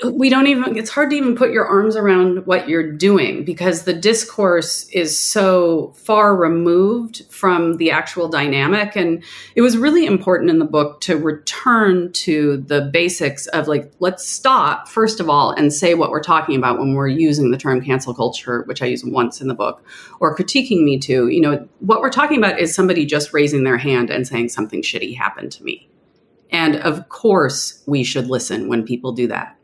we don't even it's hard to even put your arms around what you're doing because the discourse is so far removed from the actual dynamic. And it was really important in the book to return to the basics of like let's stop first of all and say what we're talking about when we're using the term cancel culture which i use once in the book or critiquing me too. You know what we're talking about is somebody just raising their hand and saying something shitty happened to me and of course, we should listen when people do that.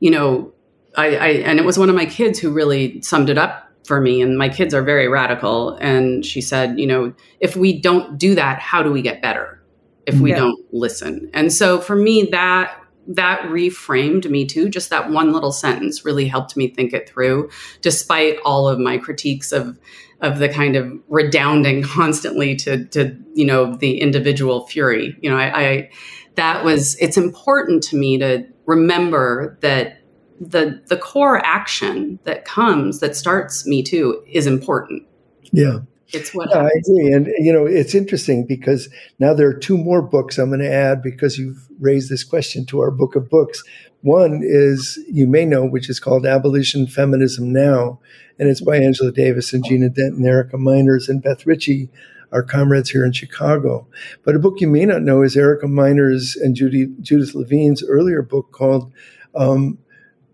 You know, I, I, and it was one of my kids who really summed it up for me. And my kids are very radical. And she said, you know, if we don't do that, how do we get better? If we yeah. don't listen. And so for me, that that reframed me too. Just that one little sentence really helped me think it through, despite all of my critiques of of the kind of redounding constantly to to you know the individual fury. You know, I, I that was it's important to me to remember that the the core action that comes that starts me too is important. Yeah. It's what yeah, I agree. And you know, it's interesting because now there are two more books I'm going to add because you've raised this question to our book of books. One is you may know, which is called Abolition Feminism Now, and it's by Angela Davis and Gina Denton, Erica Meiners, and Beth Richie, our comrades here in Chicago. But a book you may not know is Erica Meiners and Judy, Judith Levine's earlier book called um,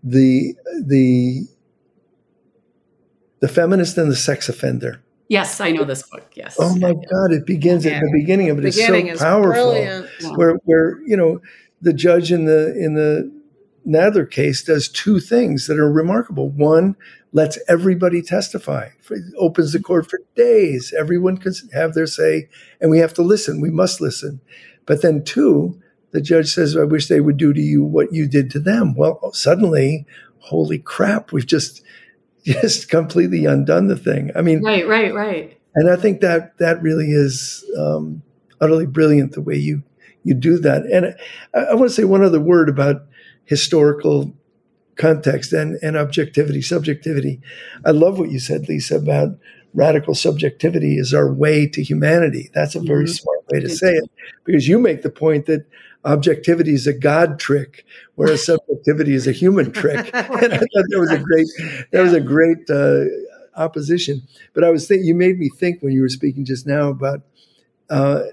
the the the feminist and the sex offender. Yes, I know this book. Yes. Oh my God! It begins yeah. at the beginning of it. It's so is powerful. Yeah. Where where you know the judge in the in the Nassar case does two things that are remarkable. One, lets everybody testify, opens the court for days. Everyone can have their say, and we have to listen. We must listen. But then, two, the judge says, I wish they would do to you what you did to them. Well, suddenly, holy crap, we've just just completely undone the thing. I mean, right, right, right. And I think that that really is um, utterly brilliant the way you you do that. And I, I want to say one other word about historical context and, and objectivity, subjectivity. I love what you said, Lisa, about radical subjectivity is our way to humanity. That's a very mm-hmm. smart way to say it because you make the point that objectivity is a God trick, whereas subjectivity is a human trick. and I thought that was a great, that was a great uh, opposition. But I was thinking, you made me think when you were speaking just now about uh,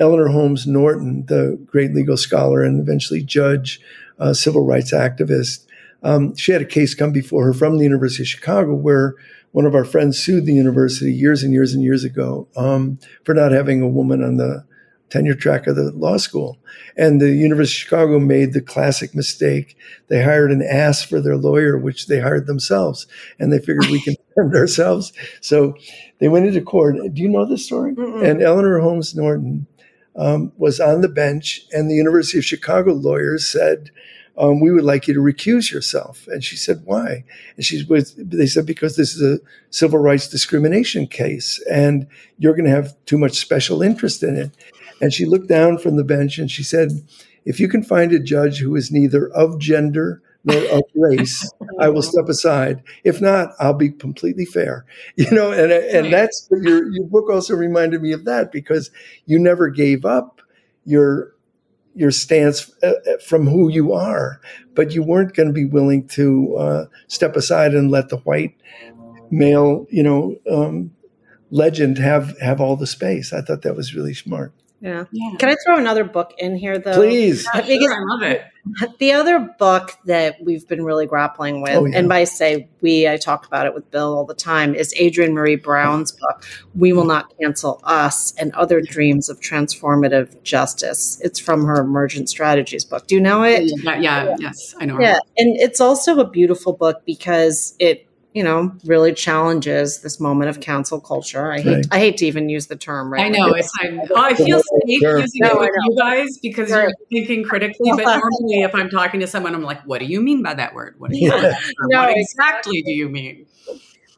Eleanor Holmes Norton, the great legal scholar and eventually judge, uh, civil rights activist. Um, she had a case come before her from the University of Chicago where one of our friends sued the university years and years and years ago um, for not having a woman on the tenure track of the law school. And the University of Chicago made the classic mistake. They hired an ass for their lawyer, which they hired themselves. And they figured we can defend ourselves. So they went into court. Do you know this story? Mm-mm. And Eleanor Holmes Norton um, was on the bench, and the University of Chicago lawyers said, um, we would like you to recuse yourself. And she said, why? And she was, they said, because this is a civil rights discrimination case and you're going to have too much special interest in it. And she looked down from the bench and she said, if you can find a judge who is neither of gender of race, I will step aside. If not, I'll be completely fair. You know, and and that's your your book also reminded me of that because you never gave up your your stance uh, uh, from who you are, but you weren't going to be willing to uh, step aside and let the white male, you know, um, legend have have all the space. I thought that was really smart. Yeah. yeah. Can I throw another book in here, though? Please. Uh, because I love it. The other book that we've been really grappling with, oh, yeah. and by say we, I talk about it with Bill all the time, is Adrienne Maree Brown's book, We Will Not Cancel Us and Other Dreams of Transformative Justice. It's from her Emergent Strategies book. Do you know it? Yeah, yeah, yeah. yes, I know. Yeah. And it's also a beautiful book because it you know, really challenges this moment of cancel culture. I hate right. I hate to even use the term. Right? I know it's I, oh, I feel safe sure. using no, it with you guys because you're thinking critically. But normally, if I'm talking to someone, I'm like, "What do you mean by that word? What, do you yeah. no, what exactly do you mean?"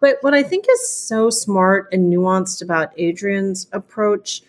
But what I think is so smart and nuanced about Adrienne's approach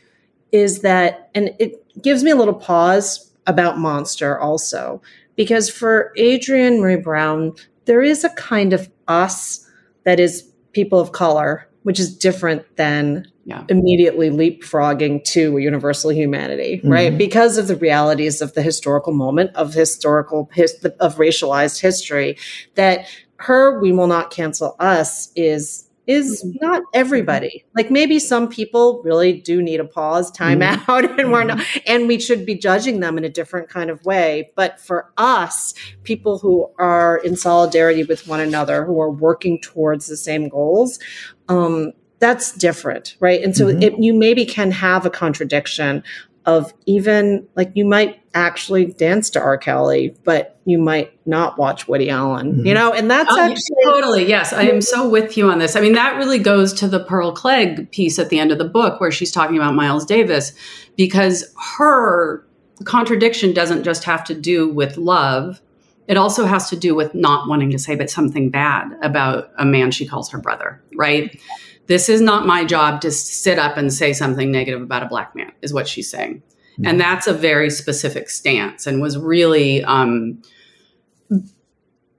is that, and it gives me a little pause about Monster also, because for Adrienne Maree Brown, there is a kind of us that is people of color, which is different than Yeah. immediately leapfrogging to a universal humanity, right? Mhm. Because of the realities of the historical moment of historical his, of racialized history. That her "we will not cancel us" is is not everybody. Like maybe some people really do need a pause, time Mhm. out, and we're not, and we should be judging them in a different kind of way. But for us, people who are in solidarity with one another, who are working towards the same goals, um, that's different, right? And so Mhm. it, you maybe can have a contradiction of even like you might actually dance to R. Kelly, but you might not watch Woody Allen, Mhm. you know, and that's Oh, actually totally yes i am so with you on this i mean that really goes to the pearl cleage piece at the end of the book where she's talking about miles davis because her contradiction doesn't just have to do with love it also has to do with not wanting to say but something bad about a man she calls her brother right this is not my job to sit up and say something negative about a black man is what she's saying. And that's a very specific stance and was really um,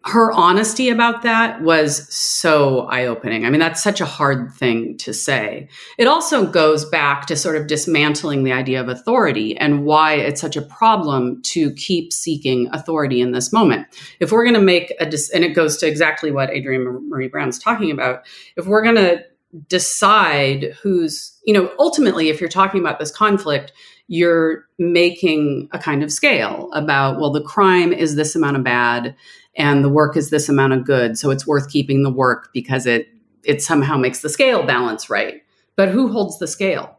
her honesty about that was so eye-opening. I mean that's such a hard thing to say. It also goes back to sort of dismantling the idea of authority and why it's such a problem to keep seeking authority in this moment. If we're going to make a dis- and it goes to exactly what adrienne maree brown's talking about if we're going to decide who's you know ultimately if you're talking about this conflict you're making a kind of scale about well the crime is this amount of bad and the work is this amount of good so it's worth keeping the work because it it somehow makes the scale balance right. But who holds the scale?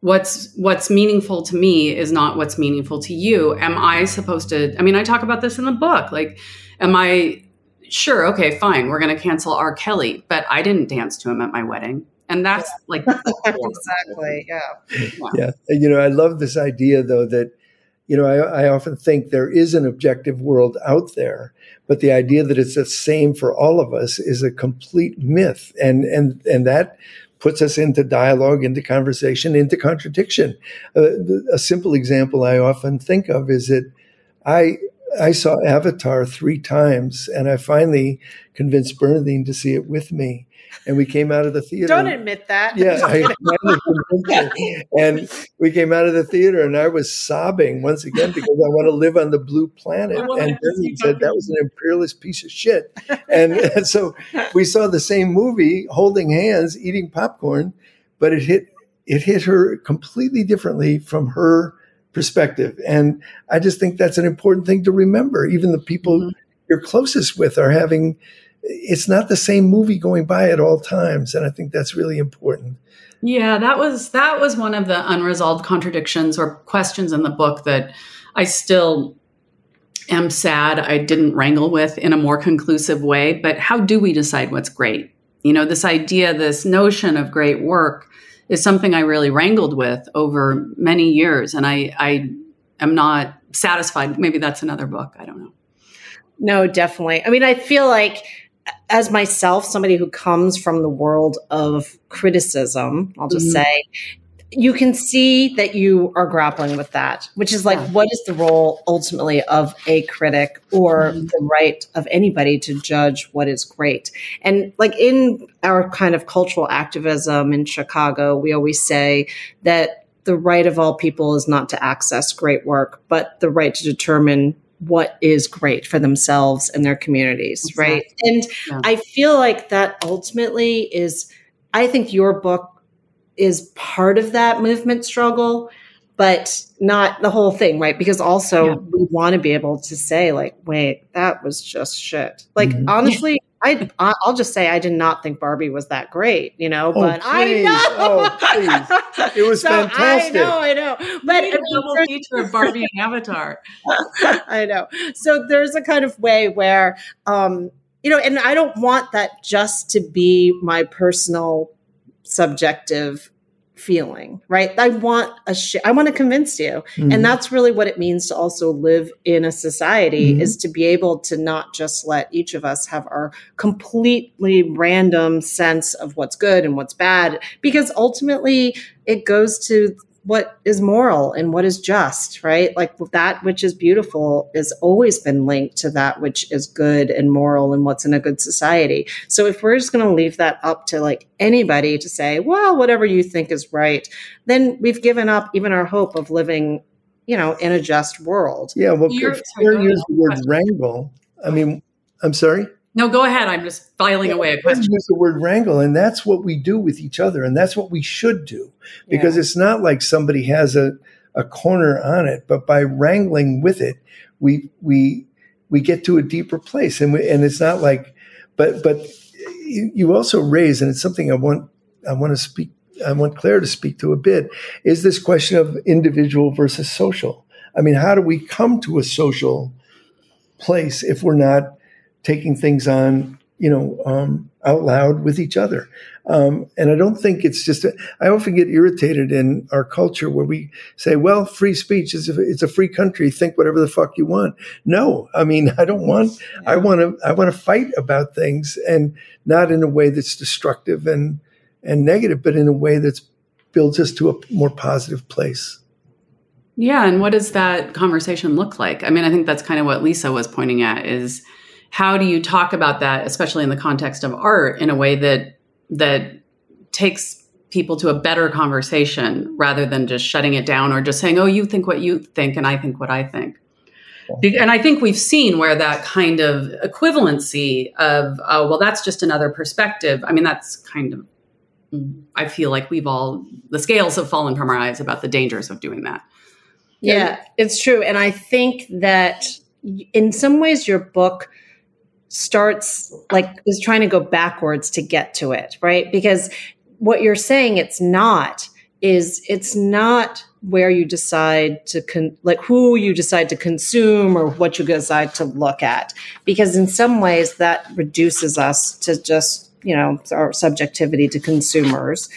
What's what's meaningful to me is not what's meaningful to you. Am i supposed to i mean i talk about this in the book like am i sure okay fine we're going to cancel r kelly but i didn't dance to him at my wedding and that's like exactly, yeah. Yeah. And, you know, I love this idea, though, that, you know, I, I often think there is an objective world out there, but the idea that it's the same for all of us is a complete myth. And, and, and that puts us into dialogue, into conversation, into contradiction. Uh, a simple example I often think of is that I, I saw Avatar three times and I finally convinced Bernardine to see it with me. And we came out of the theater. Don't admit that. Yeah, I and we came out of the theater, and I was sobbing once again because I want to live on the blue planet. And Bernie said that was an imperialist piece of shit. And, and so we saw the same movie, holding hands, eating popcorn, but it hit it hit her completely differently from her perspective. And I just think that's an important thing to remember. Even the people Mhm. you're closest with are having. It's not the same movie going by at all times, and I think that's really important. Yeah, that was that was one of the unresolved contradictions or questions in the book that I still am sad I didn't wrangle with in a more conclusive way. But how do we decide what's great? You know, this idea, this notion of great work is something I really wrangled with over many years. And I, I am not satisfied. Maybe that's another book. I don't know. No, definitely. I mean, I feel like as myself, somebody who comes from the world of criticism, I'll just Mhm. say, you can see that you are grappling with that, which is like, Yeah. what is the role ultimately of a critic or Mhm. the right of anybody to judge what is great? And like in our kind of cultural activism in Chicago, we always say that the right of all people is not to access great work, but the right to determine what is great for themselves and their communities, right? And Yeah. I feel like that ultimately is, I think your book is part of that movement struggle, but not the whole thing, right? Because also Yeah. we want to be able to say, like, wait, that was just shit. Like, Mhm. honestly, I I- I'll just say I did not think Barbie was that great, you know. Oh, but I know, Oh, please. It was So fantastic. I know, I know. But But I a mean, double feature of Barbie and Avatar. I know. So there's a kind of way where, um, you know, and I don't want that just to be my personal subjective feeling, right? I want a sh- I want to convince you. Mhm. And that's really what it means to also live in a society Mhm. is to be able to not just let each of us have our completely random sense of what's good and what's bad, because ultimately it goes to what is moral and what is just, right? Like that which is beautiful has always been linked to that which is good and moral and what's in a good society. So if we're just going to leave that up to like anybody to say, well, whatever you think is right, then we've given up even our hope of living, you know, in a just world. Yeah. Well, You're- if you go use the word wrangle, I mean, I'm sorry? No, go ahead. I'm just filing away a question. use the word wrangle, and that's what we do with each other, and that's what we should do because it's not like somebody has a, a corner on it, but by wrangling with it, we we we get to a deeper place, and we, and it's not like, but but you, you also raise, and it's something I want I want to speak. I want Claire to speak to a bit. Is this question of individual versus social? I mean, how do we come to a social place if we're not taking things on, you know, um, out loud with each other. Um, and I don't think it's just. I often get irritated in our culture where we say, "Well, free speech is a, it's a free country. Think whatever the fuck you want." No, I mean, I don't want. I want to. I want to fight about things, and not in a way that's destructive and and negative, but in a way that builds us to a more positive place. Yeah, and what does that conversation look like? I mean, I think that's kind of what Lisa was pointing at is how do you talk about that especially in the context of art in a way that that takes people to a better conversation rather than just shutting it down or just saying, "Oh, you think what you think and I think what I think." Be- And I think we've seen where that kind of equivalency of, oh, well, that's just another perspective. I mean, that's kind of, I feel like we've all, the scales have fallen from our eyes about the dangers of doing that. Yeah, it's true. And I think that in some ways your book starts like is trying to go backwards to get to it, right? Because what you're saying it's not is it's not where you decide to con- like who you decide to consume or what you decide to look at because in some ways that reduces us to just you know our subjectivity to consumers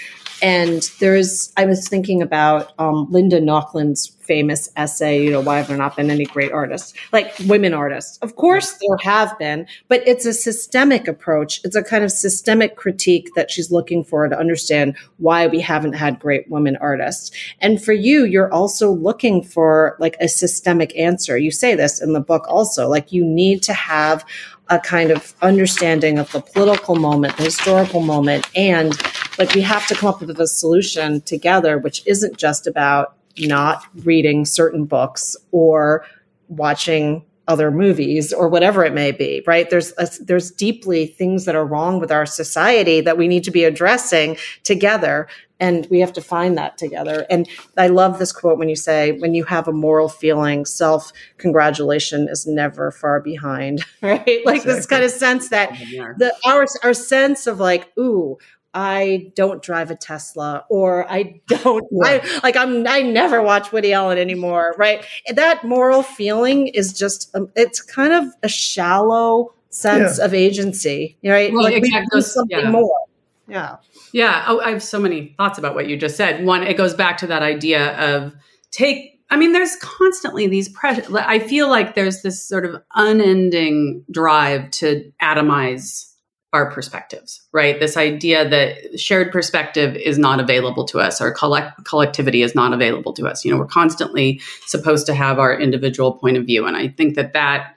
and there's i was thinking about um, linda Nochlin's famous essay you know why have there not been any great artists? Like women artists. Of course there have been but it's a systemic approach. It's a kind of systemic critique that she's looking for to understand why we haven't had great women artists. And for you you're also looking for like a systemic answer. You say this in the book also like you need to have a kind of understanding of the political moment, the historical moment, and like we have to come up with a solution together, which isn't just about not reading certain books or watching other movies or whatever it may be right? There's a, there's deeply things that are wrong with our society that we need to be addressing together and we have to find that together. And i love this quote when you say when you have a moral feeling self congratulation is never far behind right? Like this kind of sense that the our our sense of like ooh I don't drive a Tesla or I don't I, like I'm I never watch Woody Allen anymore, right? That moral feeling is just um, it's kind of a shallow sense Yeah. of agency, right? Well, like we exactly. do something Yeah. more. Yeah. Yeah, oh, I have so many thoughts about what you just said. One, it goes back to that idea of take. I mean, there's constantly these pressure. I feel like there's this sort of unending drive to atomize our perspectives, right? This idea that shared perspective is not available to us, our collect collectivity is not available to us. You know, we're constantly supposed to have our individual point of view, and I think that that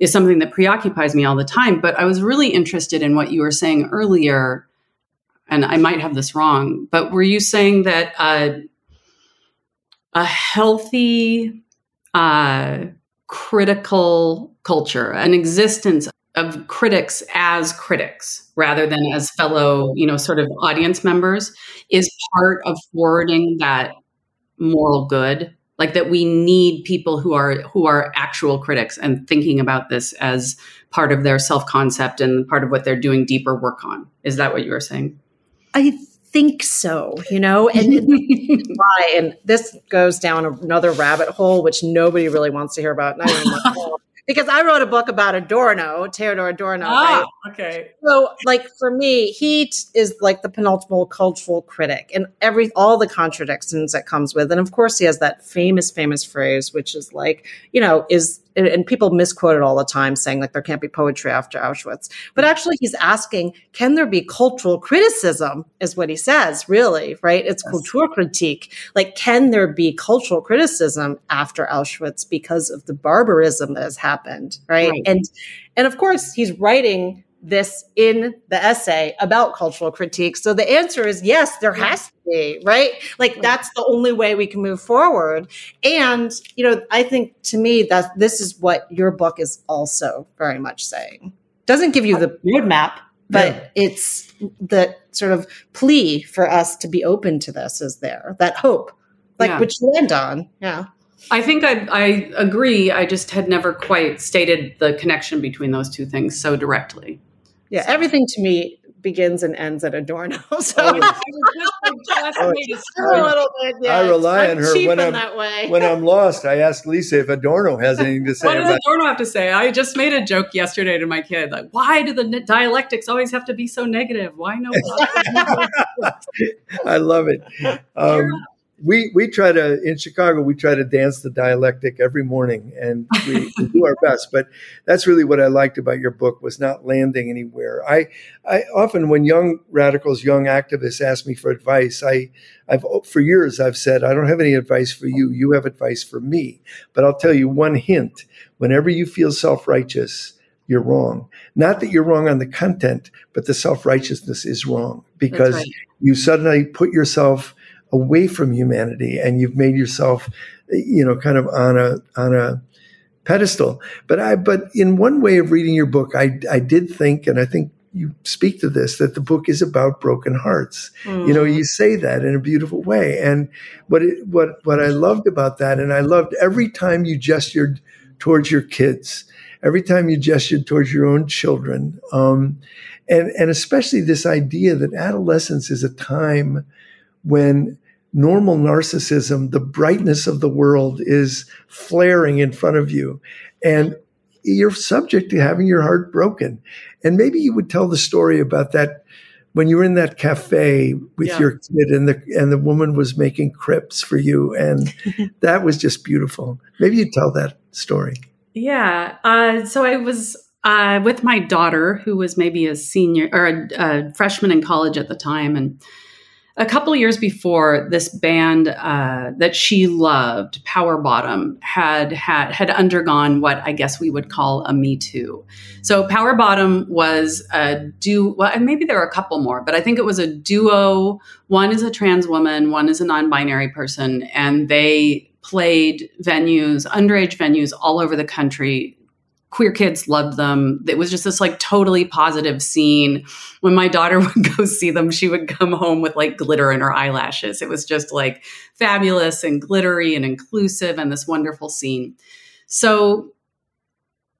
is something that preoccupies me all the time. But I was really interested in what you were saying earlier and I might have this wrong, but were you saying that uh, a healthy, uh, critical culture, an existence of critics as critics rather than as fellow, you know, sort of audience members, is part of forwarding that moral good? Like that, we need people who are who are actual critics and thinking about this as part of their self concept and part of what they're doing deeper work on. Is that what you were saying? I think so, you know, and why? And this goes down another rabbit hole, which nobody really wants to hear about. Not even my mom. Because I wrote a book about Adorno, Theodor Adorno. Ah, right? okay. So, like for me, he t- is like the penultimate cultural critic, and every all the contradictions that comes with. And of course, he has that famous, famous phrase, which is like, you know, is and- people misquote it all the time, saying like there can't be poetry after Auschwitz. But mm-hmm. actually, he's asking, can there be cultural criticism? Is what he says, really, right? It's Yes. Kulturkritik. Like, can there be cultural criticism after Auschwitz because of the barbarism that has happened, right? Right. And and of course, he's writing this in the essay about cultural critique. So the answer is yes, there has to be, right? Like that's the only way we can move forward. And, you know, I think to me that this is what your book is also very much saying. Doesn't give you the roadmap, but Yeah. it's the sort of plea for us to be open to this is there, that hope, like Yeah. which you end on. Yeah. I think I, I agree. I just had never quite stated the connection between those two things so directly. Yeah. Everything to me begins and ends at Adorno. So Oh, just made a a little bit. Yeah, I rely I'm on her cheap when in I'm- that way. when I'm lost, I ask Lisa if Adorno has anything to say What does Adorno have to say? I just made a joke yesterday to my kid. Like, why do the dialectics always have to be so negative? Why no? I love it. Um, we we try to in Chicago we try to dance the dialectic every morning, and we, we do our best. But that's really what I liked about your book was not landing anywhere. I I often when young radicals, young activists ask me for advice, I I've for years I've said I don't have any advice for you. You have advice for me. But I'll tell you one hint: whenever you feel self righteous. You're wrong. Not that you're wrong on the content, but the self righteousness is wrong because right. you suddenly put yourself away from humanity and you've made yourself you know kind of on a on a pedestal. But i but in one way of reading your book i i did think and i think you speak to this that the book is about broken hearts. You know you say that in a beautiful way. And what it, what what i loved about that and i loved every time you gestured towards your kids every time you gestured towards your own children um, and and especially this idea that adolescence is a time when normal narcissism, the brightness of the world is flaring in front of you. And you're subject to having your heart broken. And maybe you would tell the story about that when you were in that cafe with Yeah. your kid and the and the woman was making crepes for you and that was just beautiful. Maybe you tell that story. Yeah. Uh, so I was uh, with my daughter, who was maybe a senior or a, a freshman in college at the time, and a couple years before, this band uh, that she loved, Power Bottom, had had had undergone what I guess we would call a Me Too. So Power Bottom was a duo. Well, maybe there are a couple more, but I think it was a duo. One is a trans woman, one is a non-binary person, and they played venues, underage venues all over the country. Queer kids loved them. It was just this like totally positive scene. When my daughter would go see them, she would come home with like glitter in her eyelashes. It was just like fabulous and glittery and inclusive and this wonderful scene. So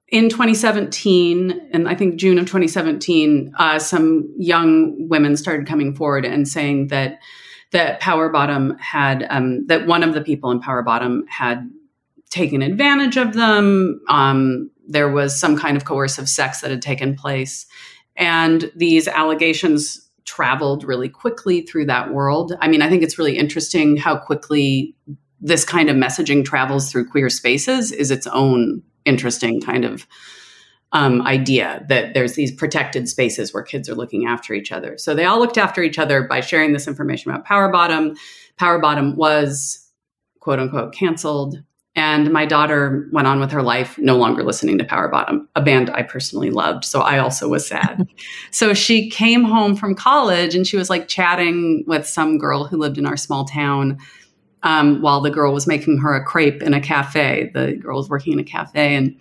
in 2017, and I think June of 2017, uh, some young women started coming forward and saying that that Power Bottom had um, that one of the people in Power Bottom had taken advantage of them. Um, there was some kind of coercive sex that had taken place, and these allegations traveled really quickly through that world. I mean, I think it's really interesting how quickly this kind of messaging travels through queer spaces is its own interesting kind of um, idea that there's these protected spaces where kids are looking after each other. So they all looked after each other by sharing this information about Power Bottom. Power Bottom was quote unquote canceled. And my daughter went on with her life, no longer listening to Power Bottom, a band I personally loved. So I also was sad. so she came home from college and she was like chatting with some girl who lived in our small town um, while the girl was making her a crepe in a cafe. The girl was working in a cafe and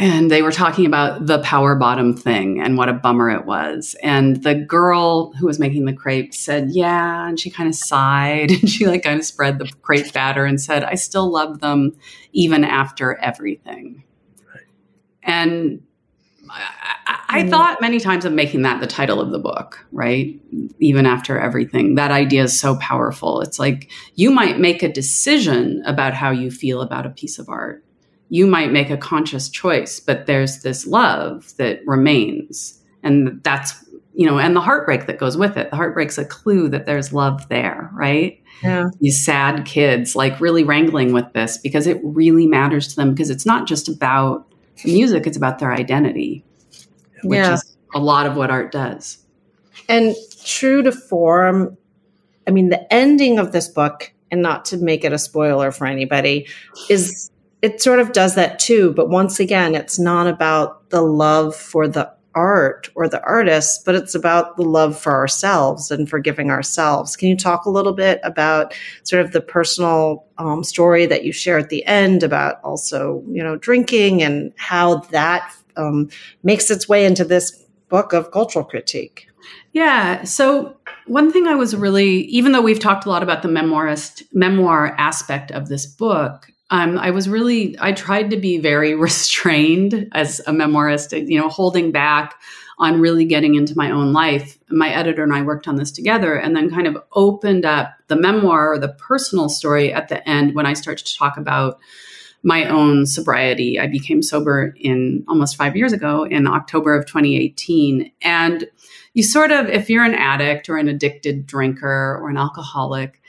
and they were talking about the power bottom thing and what a bummer it was. And the girl who was making the crepe said, "Yeah," and she kind of sighed and she like kind of spread the crepe batter and said, "I still love them even after everything." And I, I, I mm. thought many times of making that the title of the book, right? Even after everything, that idea is so powerful. It's like you might make a decision about how you feel about a piece of art you might make a conscious choice, but there's this love that remains. And that's, you know, and the heartbreak that goes with it. The heartbreak's a clue that there's love there, right? Yeah. These sad kids, like really wrangling with this because it really matters to them because it's not just about music, it's about their identity, which Yeah. is a lot of what art does. And true to form, I mean, the ending of this book, and not to make it a spoiler for anybody, is it sort of does that too. But once again, it's not about the love for the art or the artist, but it's about the love for ourselves and forgiving ourselves. Can you talk a little bit about sort of the personal um, story that you share at the end about also, you know, drinking and how that um, makes its way into this book of cultural critique? Yeah. So one thing I was really, even though we've talked a lot about the memoirist memoir aspect of this book, um, I was really, I tried to be very restrained as a memoirist, you know, holding back on really getting into my own life. My editor and I worked on this together and then kind of opened up the memoir or the personal story at the end when I started to talk about my own sobriety. I became sober in almost five years ago in October of 2018. And you sort of, if you're an addict or an addicted drinker or an alcoholic,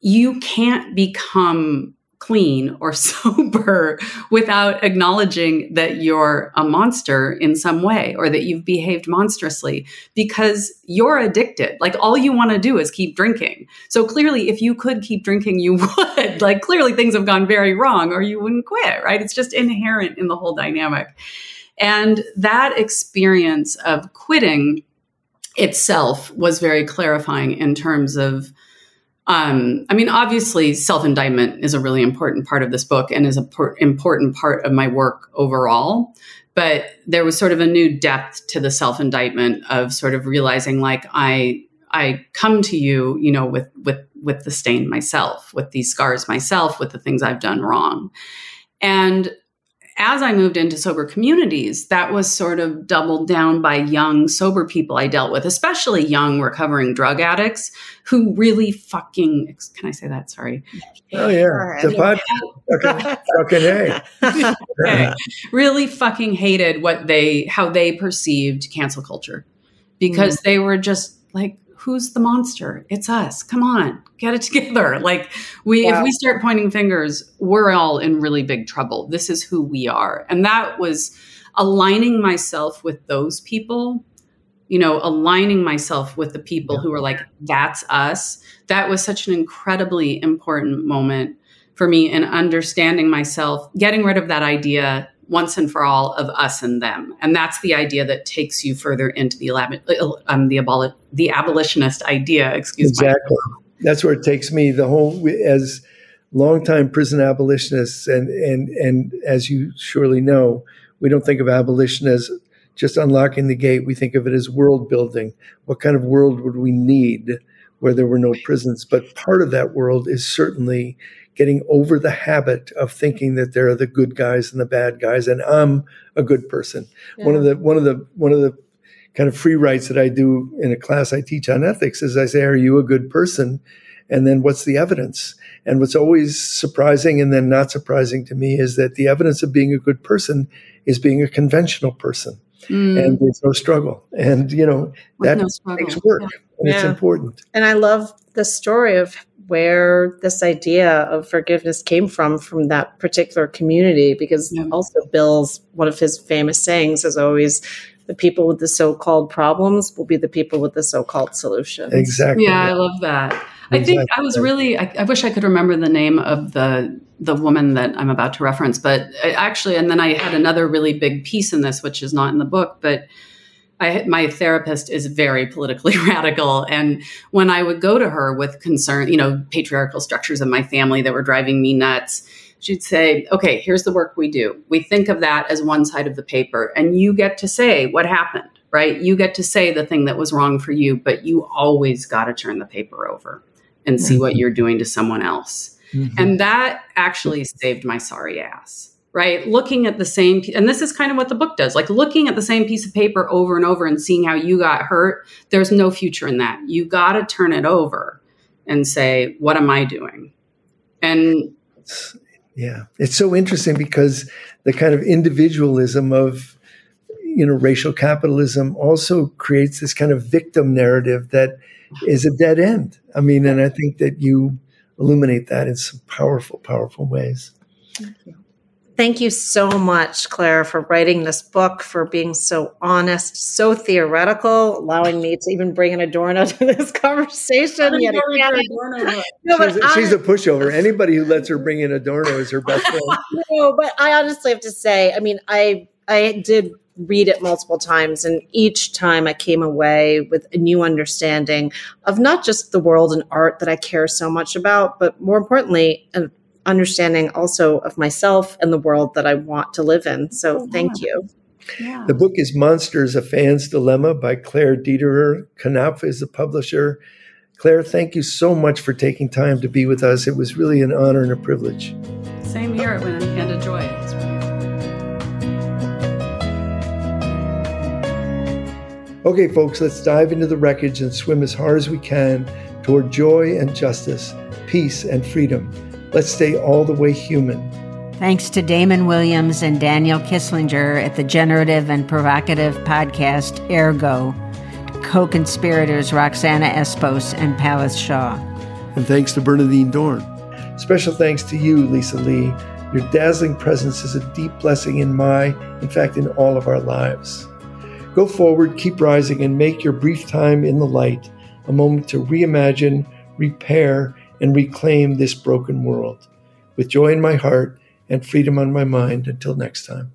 you can't become clean or sober without acknowledging that you're a monster in some way or that you've behaved monstrously because you're addicted. Like all you want to do is keep drinking. So clearly, if you could keep drinking, you would. Like clearly things have gone very wrong or you wouldn't quit, right? It's just inherent in the whole dynamic. And that experience of quitting itself was very clarifying in terms of um, I mean, obviously, self indictment is a really important part of this book and is a por- important part of my work overall. But there was sort of a new depth to the self indictment of sort of realizing, like, I I come to you, you know, with with with the stain myself, with these scars myself, with the things I've done wrong, and as I moved into sober communities, that was sort of doubled down by young sober people I dealt with, especially young recovering drug addicts who really fucking can I say that? Sorry. Oh yeah, the pod, fucking, fucking a. Okay. really fucking hated what they how they perceived cancel culture because mm-hmm. they were just like who's the monster? It's us. Come on get it together. Like we if we start pointing fingers we're all in really big trouble. This is who we are. And that was aligning myself with those people you know aligning myself with the people who were like that's us. That was such an incredibly important moment for me in understanding myself getting rid of that idea once and for all of us and them and that's the idea that takes you further into the elab- um, the, aboli- the abolitionist idea excuse me Exactly. That's where it takes me. The whole as longtime prison abolitionists, and and and as you surely know, we don't think of abolition as just unlocking the gate. We think of it as world building. What kind of world would we need where there were no prisons? But part of that world is certainly getting over the habit of thinking that there are the good guys and the bad guys, and I'm a good person. One of the one of the one of the kind of free writes that I do in a class I teach on ethics is I say, Are you a good person? And then what's the evidence? And what's always surprising and then not surprising to me is that the evidence of being a good person is being a conventional person. Mm, And there's no struggle. And, you know, with that no takes work Yeah. and it's important. And I love the story of where this idea of forgiveness came from from that particular community because Yeah. also Bill's one of his famous sayings is always the people with the so-called problems will be the people with the so-called solutions. Exactly. Yeah, I love that. I think I was really. I, I wish I could remember the name of the the woman that I'm about to reference, but I, actually, and then I had another really big piece in this, which is not in the book, but. I, my therapist is very politically radical. And when I would go to her with concern, you know, patriarchal structures in my family that were driving me nuts, she'd say, okay, here's the work we do. We think of that as one side of the paper, and you get to say what happened, right? You get to say the thing that was wrong for you, but you always got to turn the paper over and see what you're doing to someone else. Mhm. And that actually saved my sorry ass, right? Looking at the same, and this is kind of what the book does like looking at the same piece of paper over and over and seeing how you got hurt. There's no future in that. You got to turn it over and say, what am I doing? And Yeah. It's so interesting because the kind of individualism of you know racial capitalism also creates this kind of victim narrative that is a dead end. I mean, and I think that you illuminate that in some powerful, powerful ways. Thank you. Thank you so much, Claire, for writing this book, for being so honest, so theoretical, allowing me to even bring an Adorno to this conversation. Yet no, she's, a, she's a pushover. Anybody who lets her bring in Adorno is her best friend. no, but I honestly have to say, I mean, I I did read it multiple times and each time I came away with a new understanding of not just the world and art that I care so much about, but more importantly, an understanding also of myself and the world that I want to live in. So oh, thank you. Yeah. The book is Monsters, A Fan's Dilemma by Claire Dederer. Knopf is the publisher. Claire, thank you so much for taking time to be with us. It was really an honor and a privilege. Same here, and a joy. Okay, folks, let's dive into the wreckage and swim as hard as we can toward joy and justice, peace and freedom. Let's stay all the way human. Thanks to Damon Williams and Daniel Kisslinger at the generative and provocative podcast AirGo, co conspirators Roxana Espos and Pallas Shaw. And thanks to Bernardine Dohrn. Special thanks to you, Lisa Lee. Your dazzling presence is a deep blessing in my, in fact, in all of our lives. Go forward, keep rising, and make your brief time in the light a moment to reimagine, repair, and reclaim this broken world. With joy in my heart and freedom on my mind, until next time.